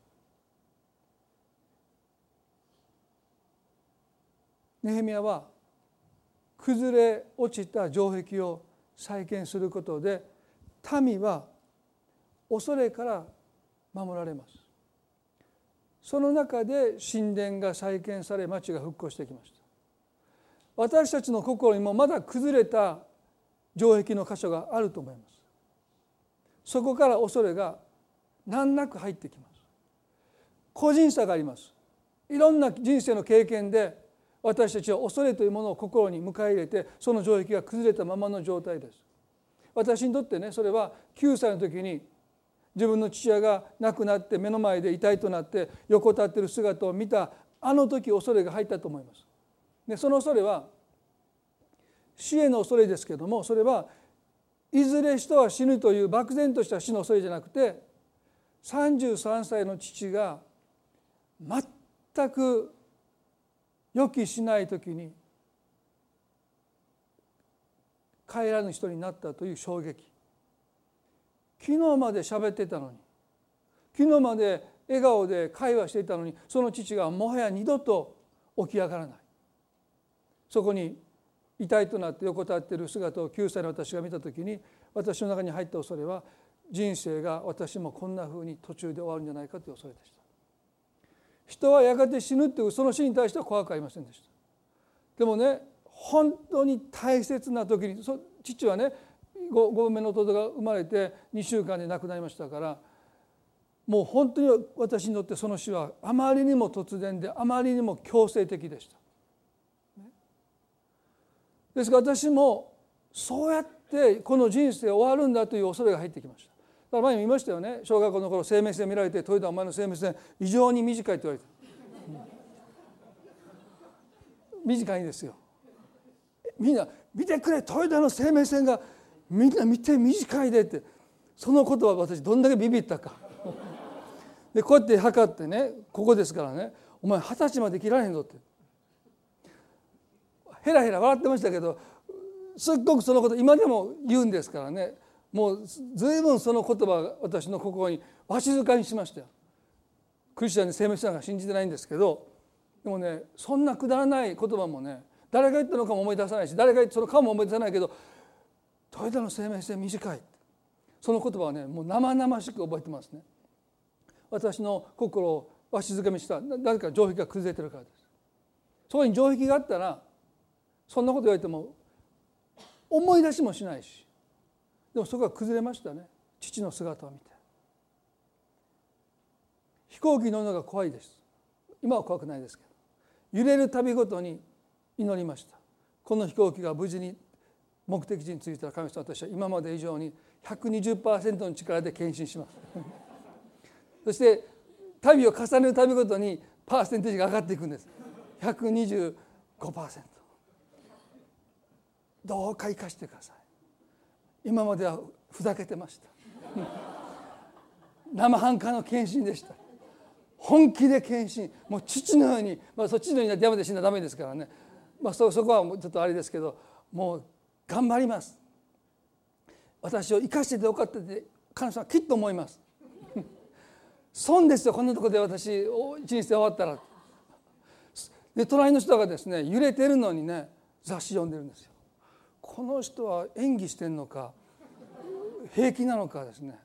ネヘミヤは崩れ落ちた城壁を再建することで民は恐れから守られます。その中で神殿が再建され町が復興してきました。私たちの心にもまだ崩れた城壁の箇所があると思います。そこから恐れが難なく入ってきます。個人差があります。いろんな人生の経験で私たちは恐れというものを心に迎え入れてその城壁が崩れたままの状態です私にとってねそれは9歳の時に自分の父親が亡くなって目の前で遺体となって横たっている姿を見たあの時恐れが入ったと思います。でその恐れは死への恐れですけどもそれはいずれ人は死ぬという漠然とした死の恐れじゃなくて33歳の父が全く予期しない時に帰らぬ人になったという衝撃。昨日まで喋ってたのに昨日まで笑顔で会話していたのにその父がもはや二度と起き上がらない。そこに遺体となって横たわっている姿を9歳の私が見た時に私の中に入った恐れは人生が私もこんなふうに途中で終わるんじゃないかという恐れでした。人はやがて死ぬっていうその死に対しては怖くありませんでしたでもね本当に大切な時に父はね 5, 5目の弟が生まれて2週間で亡くなりましたからもう本当に私にとってその死はあまりにも突然であまりにも強制的でした。ですから私もそうやってこの人生終わるんだという恐れが入ってきました。から前見ましたよね。小学校の頃生命線見られて「豊田お前の生命線異常に短い」って言われて短いんですよ。みんな見てくれ豊田の生命線がみんな見て短いでって。その言葉私どんだけビビったか。でこうやって測ってねここですからねお前二十歳まで切られへんぞって。ヘラヘラ笑ってましたけどすっごくそのこと今でも言うんですからね。もう随分その言葉が私の心にわしづかにしましたよ。クリスチャンに生命者が信じてないんですけどでもねそんなくだらない言葉もね誰が言ったのかも思い出さないし誰が言ったの顔も思い出さないけど豊田の生命線短い。その言葉はねもう生々しく覚えてますね。私の心をわしづかみした。なぜか城壁が崩れてるからです。そこに城壁があったらそんなこと言われても思い出しもしないし。でもそこが崩れましたね。父の姿を見て。飛行機乗るのが怖いです。今は怖くないですけど。揺れるたびごとに祈りました。この飛行機が無事に目的地に着いたら神様私は今まで以上に120%の力で献身します。[laughs] そして旅を重ねるたびごとにパーセンテージが上がっていくんです。125%どうか生かしてください。今まではふざけてました。[laughs] 生半可の献身でした。本気で献身。もう父のように、まあ、そっちのようになって山で死んだらダメですからね、まあ、そそこはちょっとあれですけどもう頑張ります。私を生かしててよかったって彼女はきっと思います。[laughs] 損ですよこんなとこで私一日で終わったら。で隣の人がですね揺れてるのにね雑誌読んでるんですよ。この人は演技してんのか平気なのかですね。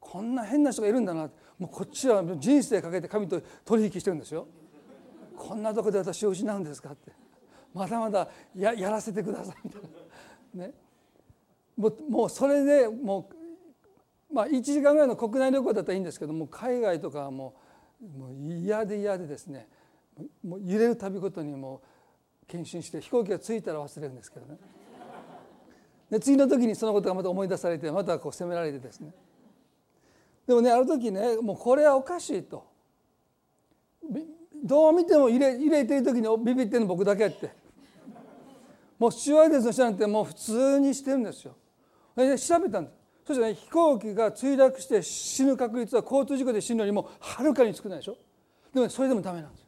こんな変な人がいるんだなもうこっちは人生かけて神と取引してるんですよ。こんなとこで私を失うんですかって。まだまだややらせてくださいみたいな。ね、もうもうそれでもう、まあ、1時間ぐらいの国内旅行だったらいいんですけども海外とかはもうもう嫌で嫌でですね。もう揺れるたびごとにもう検診して飛行機が着いたら忘れるんですけどね。で次の時にそのことがまた思い出されてまたこう責められてですね。でもねある時ねもうこれはおかしいと。どう見ても入れ入れてる時にビビってるの僕だけって。もうスチュワーデスの人なんてもう普通にしてるんですよ。で調べたんです。そしてね飛行機が墜落して死ぬ確率は交通事故で死ぬよりもはるかに少ないでしょ。でもねそれでもダメなんですよ。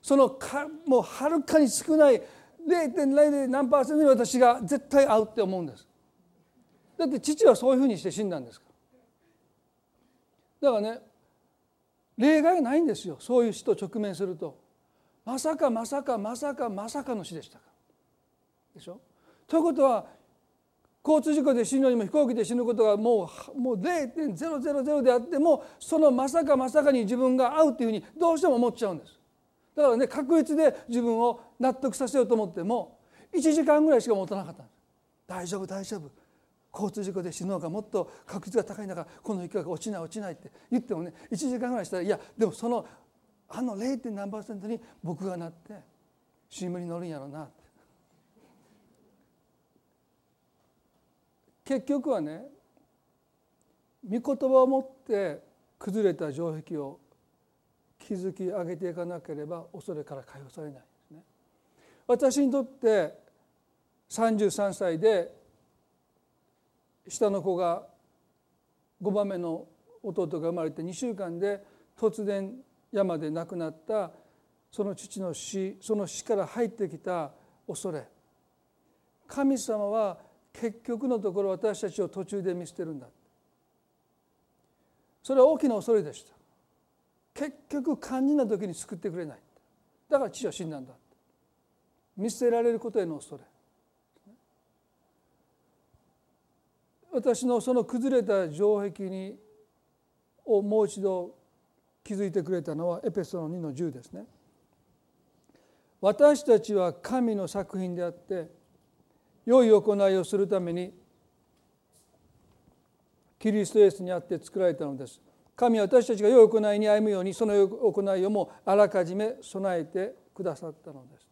そのかもうはるかに少ない0.0何パーセントに私が絶対合うって思うんです。だって父はそういうふうにして死んだんですから。だからね例外ないんですよ。そういう死と直面すると。まさかまさかまさかまさかの死でしたかでしょ？ということは交通事故で死ぬよりも飛行機で死ぬことがもうもう0.000であってもそのまさかまさかに自分が合うっていうふうにどうしても思っちゃうんです。だからね確率で自分を納得させようと思っても1時間ぐらいしか持たなかったんです大丈夫大丈夫交通事故で死ぬのがもっと確率が高い中この雪が落ちない落ちないって言ってもね1時間ぐらいしたらいやでもそのあの 0. 何パーセントに僕がなって新聞に乗るんやろうなって結局はね御言葉を持って崩れた城壁を築き上げていかなければ恐れから解放されないですね。私にとって33歳で下の子が5番目の弟が生まれて2週間で突然山で亡くなったその父の死その死から入ってきた恐れ。神様は結局のところ私たちを途中で見捨てるんだ。それは大きな恐れでした。結局肝心な時に救ってくれないだから父は死んだんだ見捨てられることへの恐れ私のその崩れた城壁にをもう一度気づいてくれたのはエペソの2の10ですね。私たちは神の作品であって良い行いをするためにキリストイエスにあって作られたのです。神は私たちが良い行いに歩むようにその良い行いをもあらかじめ備えてくださったのです。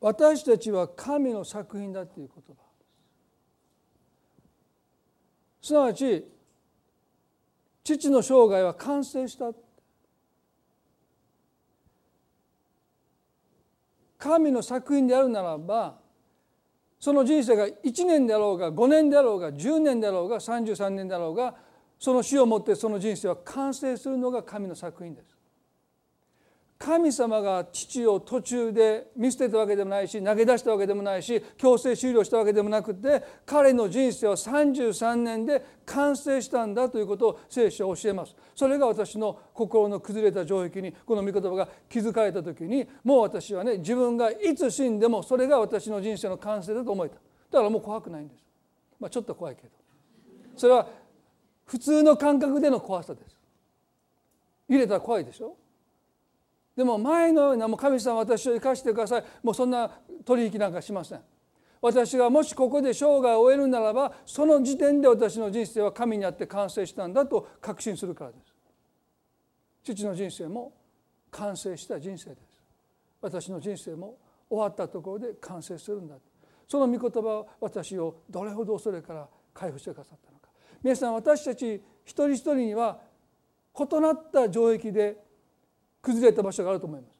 私たちは神の作品だという言葉すなわち父の生涯は完成した神の作品であるならばその人生が1年であろうが5年であろうが10年であろうが33年であろうがその死をもってその人生は完成するのが神の作品です。神様が父を途中で見捨てたわけでもないし投げ出したわけでもないし強制終了したわけでもなくて彼の人生は33年で完成したんだということを聖書は教えます。それが私の心の崩れた城壁にこの御言葉が築かれた時にもう私はね自分がいつ死んでもそれが私の人生の完成だと思えた。だからもう怖くないんです、まあ、ちょっと怖いけど。それは普通の感覚での怖さです。入れたら怖いでしょ？でも前のようなもう神様私を生かしてください。もうそんな取引なんかしません。私がもしここで生涯を終えるならばその時点で私の人生は神にあって完成したんだと確信するからです。父の人生も完成した人生です。私の人生も終わったところで完成するんだ。その御言葉は私をどれほど恐れから解放してくださったのか。皆さん私たち一人一人には異なった城壁で崩れた場所があると思います。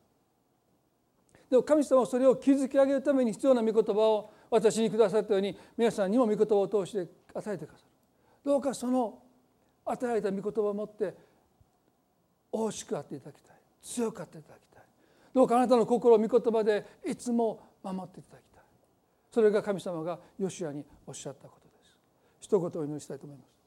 でも神様はそれを築き上げるために必要な御言葉を私にくださったように皆さんにも御言葉を通して与えてくださる。どうかその与えられた御言葉を持って大しくあっていただきたい。強くあっていただきたい。どうかあなたの心を御言葉でいつも守っていただきたい。それが神様がヨシアにおっしゃったことです。一言お祈りしたいと思います。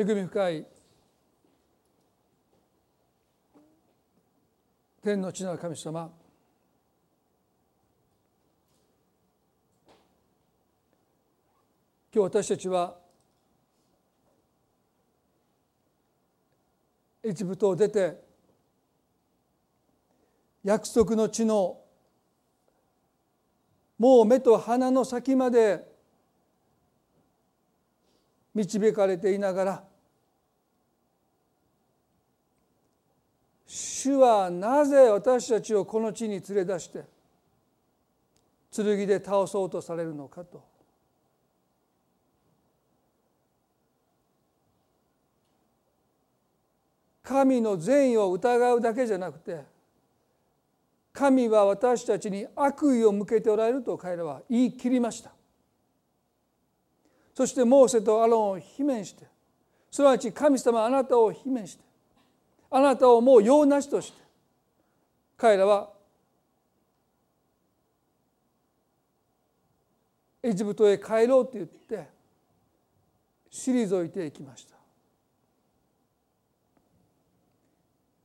恵み深い天の地なる神様。今日私たちはエジプトを出て約束の地のもう目と鼻の先まで導かれていながら主はなぜ私たちをこの地に連れ出して剣で倒そうとされるのかと。神の善意を疑うだけじゃなくて神は私たちに悪意を向けておられると彼らは言い切りました。そしてモーセとアロンを罷免してすなわち神様あなたを罷免してあなたをもう用なしとして彼らはエジプトへ帰ろうと言って退いていきました。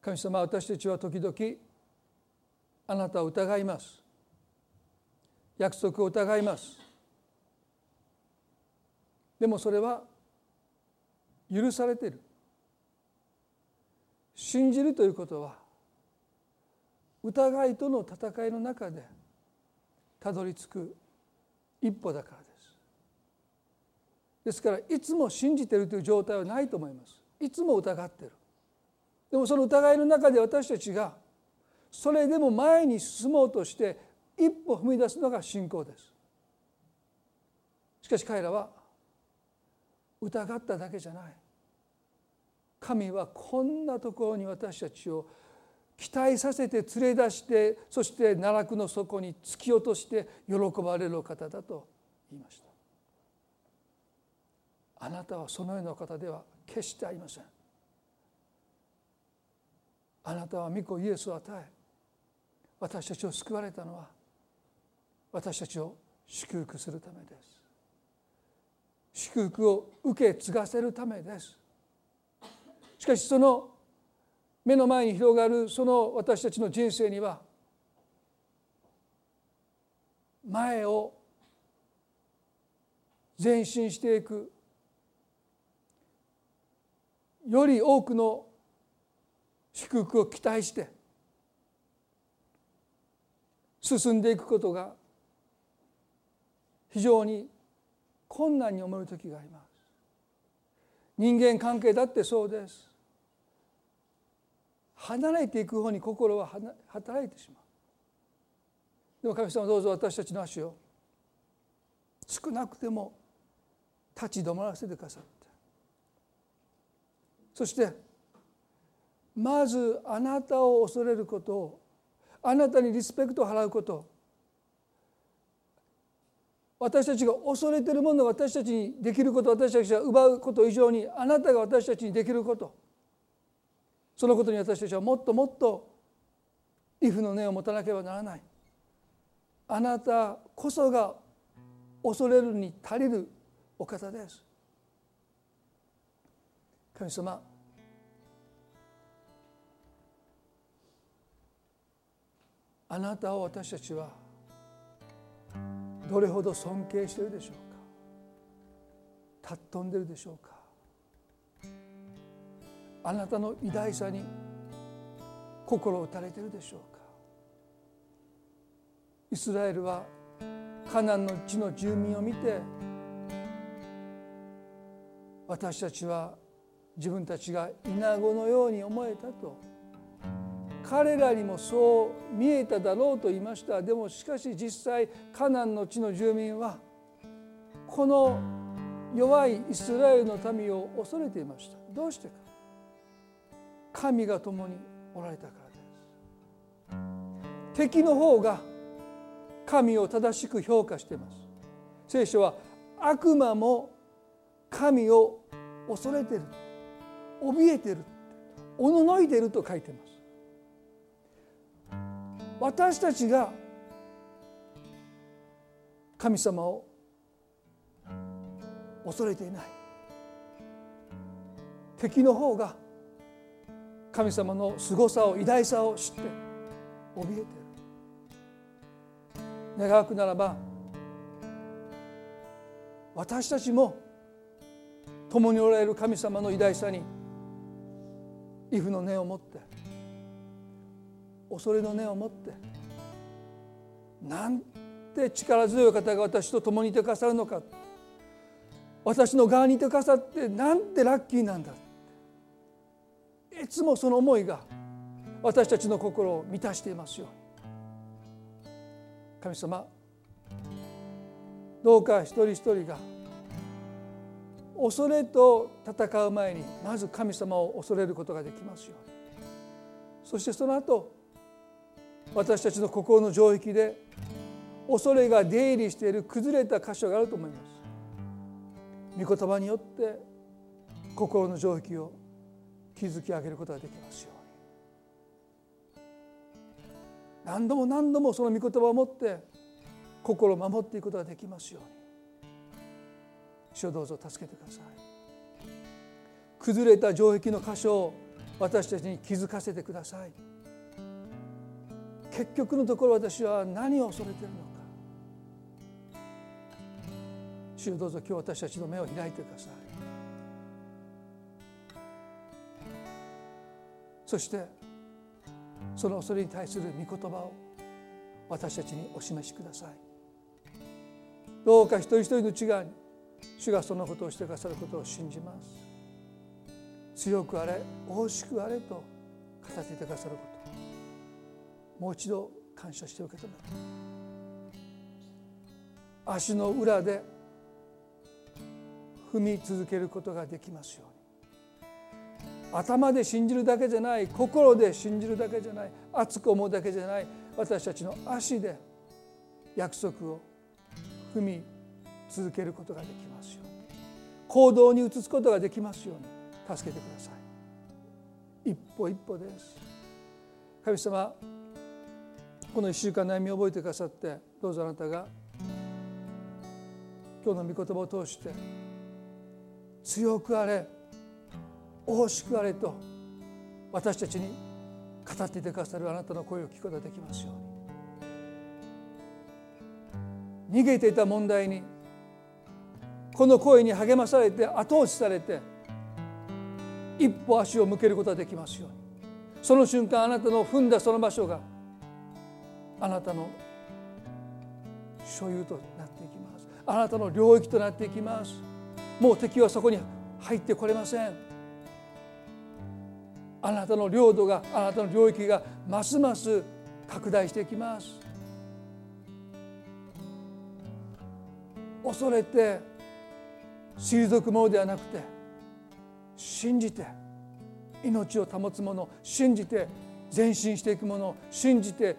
神様私たちは時々あなたを疑います。約束を疑います。でもそれは許されている。信じるということは疑いとの戦いの中でたどり着く一歩だからです。ですからいつも信じてるという状態はないと思います。いつも疑ってる。でもその疑いの中で私たちがそれでも前に進もうとして一歩踏み出すのが信仰です。しかし彼らは疑っただけじゃない。神はこんなところに私たちを期待させて連れ出してそして奈落の底に突き落として喜ばれる方だと言いました。あなたはそのような方では決してありません。あなたは御子イエスを与え私たちを救われたのは私たちを祝福するためです。祝福を受け継がせるためです。しかしその目の前に広がるその私たちの人生には前を前進していくより多くの祝福を期待して進んでいくことが非常に困難に思う時があります。人間関係だってそうです。離れていく方に心は働いてしまう。でも神様どうぞ私たちの足を少なくても立ち止まらせてくださって。そしてまずあなたを恐れることをあなたにリスペクトを払うこと。私たちが恐れているものを私たちにできること私たちが奪うこと以上にあなたが私たちにできること。そのことに私たちはもっともっと畏怖の念を持たなければならない。あなたこそが恐れるに足りるお方です。神様あなたを私たちはどれほど尊敬しているでしょうか。尊んでいるでしょうか。あなたの偉大さに心を打たれてるでしょうか。イスラエルはカナンの地の住民を見て私たちは自分たちがイナゴのように思えたと。彼らにもそう見えただろうと言いました。でもしかし実際カナンの地の住民はこの弱いイスラエルの民を恐れていました。どうしてか。神が共におられたからです。敵の方が神を正しく評価しています。聖書は悪魔も神を恐れてる。怯えてる。おののいてると書いてます。私たちが神様を恐れていない。敵の方が神様の凄さを偉大さを知って怯えてる。願くならば私たちも共におられる神様の偉大さに畏怖の念を持って恐れの念を持ってなんて力強い方が私と共にいてくださるのか私の側にいてくださってなんてラッキーなんだ。いつもその思いが私たちの心を満たしていますよ神様どうか一人一人が恐れと戦う前にまず神様を恐れることができますように。そしてその後私たちの心の城壁で恐れが出入りしている崩れた箇所があると思います。御言葉によって心の城壁を築き上げることができますように。何度も何度もその御言葉を持って心を守っていくことができますように。主をどうぞ助けてください。崩れた城壁の箇所を私たちに気づかせてください。結局のところ私は何を恐れているのか。主をどうぞ今日私たちの目を開いてください。そしてその恐れに対する御言葉を私たちにお示しください。どうか一人一人の内側に主がそのことをしてくださることを信じます。強くあれ大しくあれと語っていてくださること。もう一度感謝して受け止め足の裏で踏み続けることができますように。頭で信じるだけじゃない心で信じるだけじゃない熱く思うだけじゃない私たちの足で約束を踏み続けることができますように。行動に移すことができますように。助けてください。一歩一歩です。神様この1週間悩みを覚えてくださってどうぞあなたが今日の御言葉を通して強くあれ大しくあれと私たちに語っていてくださるあなたの声を聞くことができますように。逃げていた問題にこの声に励まされて後押しされて一歩足を向けることができますように。その瞬間あなたの踏んだその場所があなたの所有となっていきます。あなたの領域となっていきます。もう敵はそこに入ってこれません。あなたの領土があなたの領域がますます拡大していきます。恐れて退くものではなくて信じて命を保つもの信じて前進していくもの信じて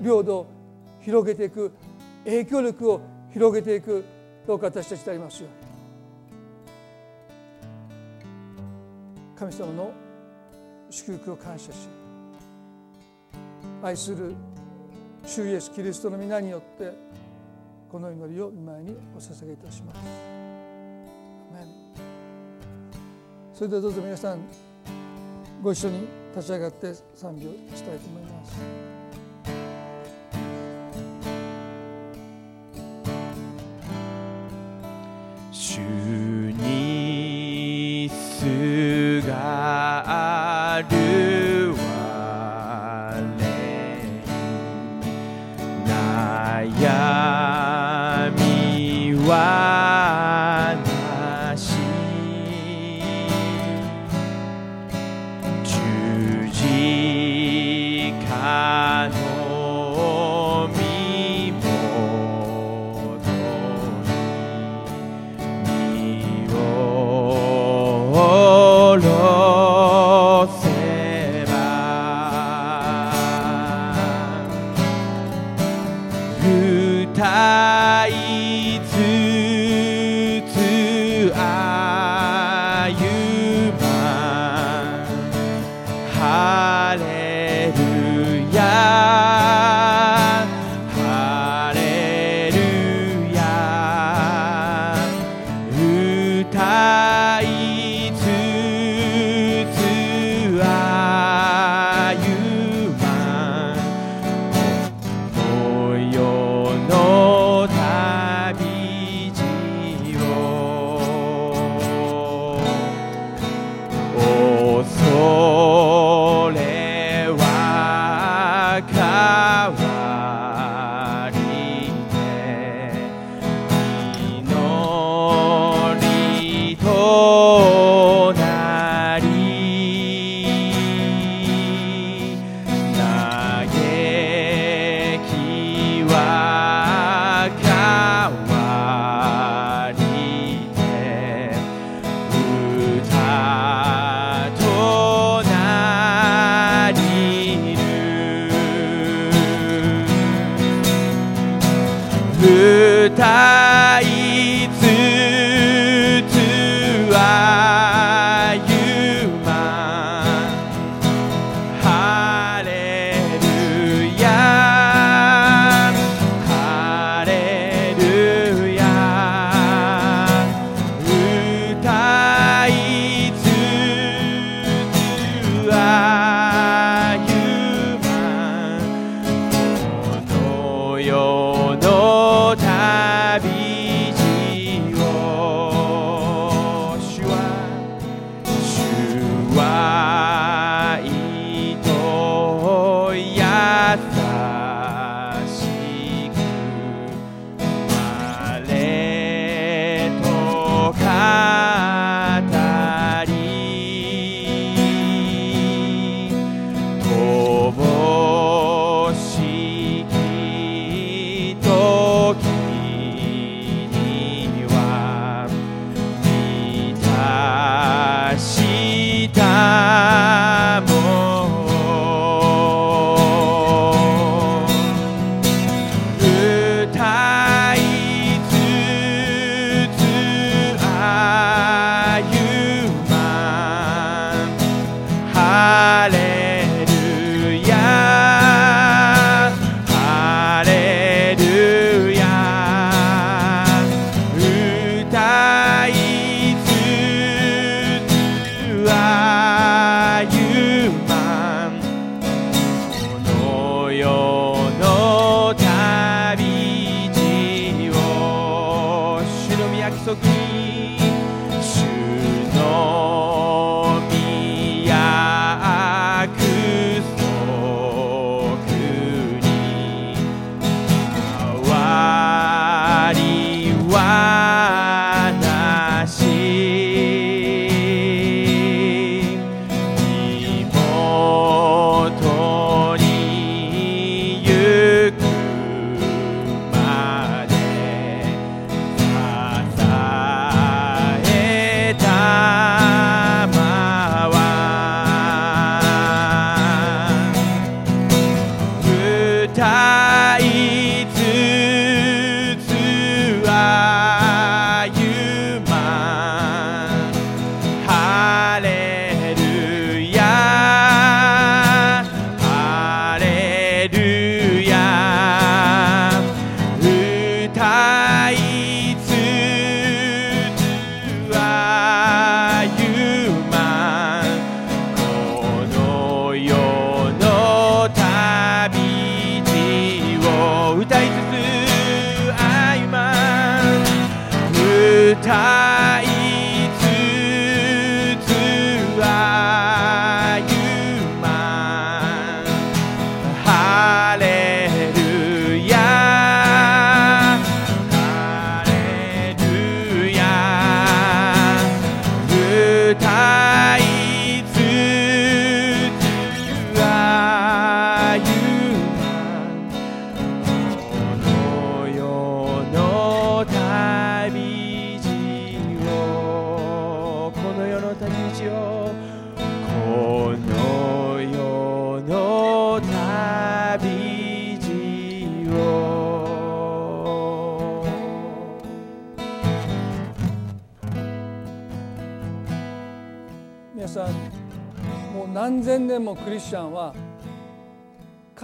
領土を広げていく影響力を広げていくどうか私たちでありますように。神様の祝福を感謝し愛する主イエスキリストの皆によってこの祈りを御前にお捧げいたします。それではどうぞ皆さんご一緒に立ち上がって賛美をしたいと思います。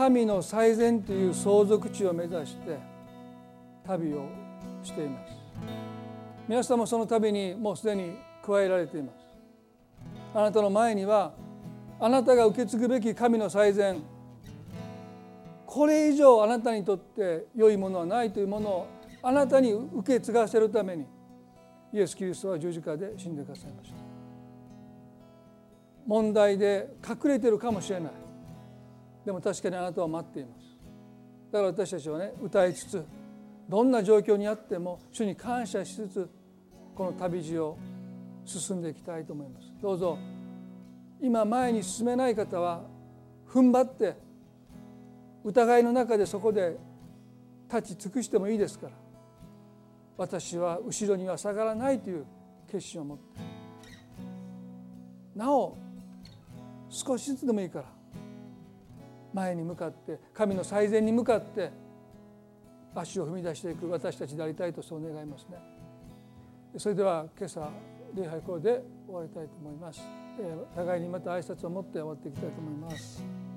神の最善という相続地を目指して旅をしています。皆さんもその旅にもうすでに加えられています。あなたの前にはあなたが受け継ぐべき神の最善これ以上あなたにとって良いものはないというものをあなたに受け継がせるためにイエス・キリストは十字架で死んでくださいました。問題で隠れてるかもしれない。でも確かにあなたは待っています。だから私たちはね歌いつつどんな状況にあっても主に感謝しつつこの旅路を進んでいきたいと思います。どうぞ今前に進めない方は踏ん張って疑いの中でそこで立ち尽くしてもいいですから私は後ろには下がらないという決心を持って。なお少しずつでもいいから前に向かって神の最善に向かって足を踏み出していく私たちでありたいとそう願いますね。それでは今朝礼拝これで終わりたいと思います。互いにまた挨拶を持って終わっていきたいと思います。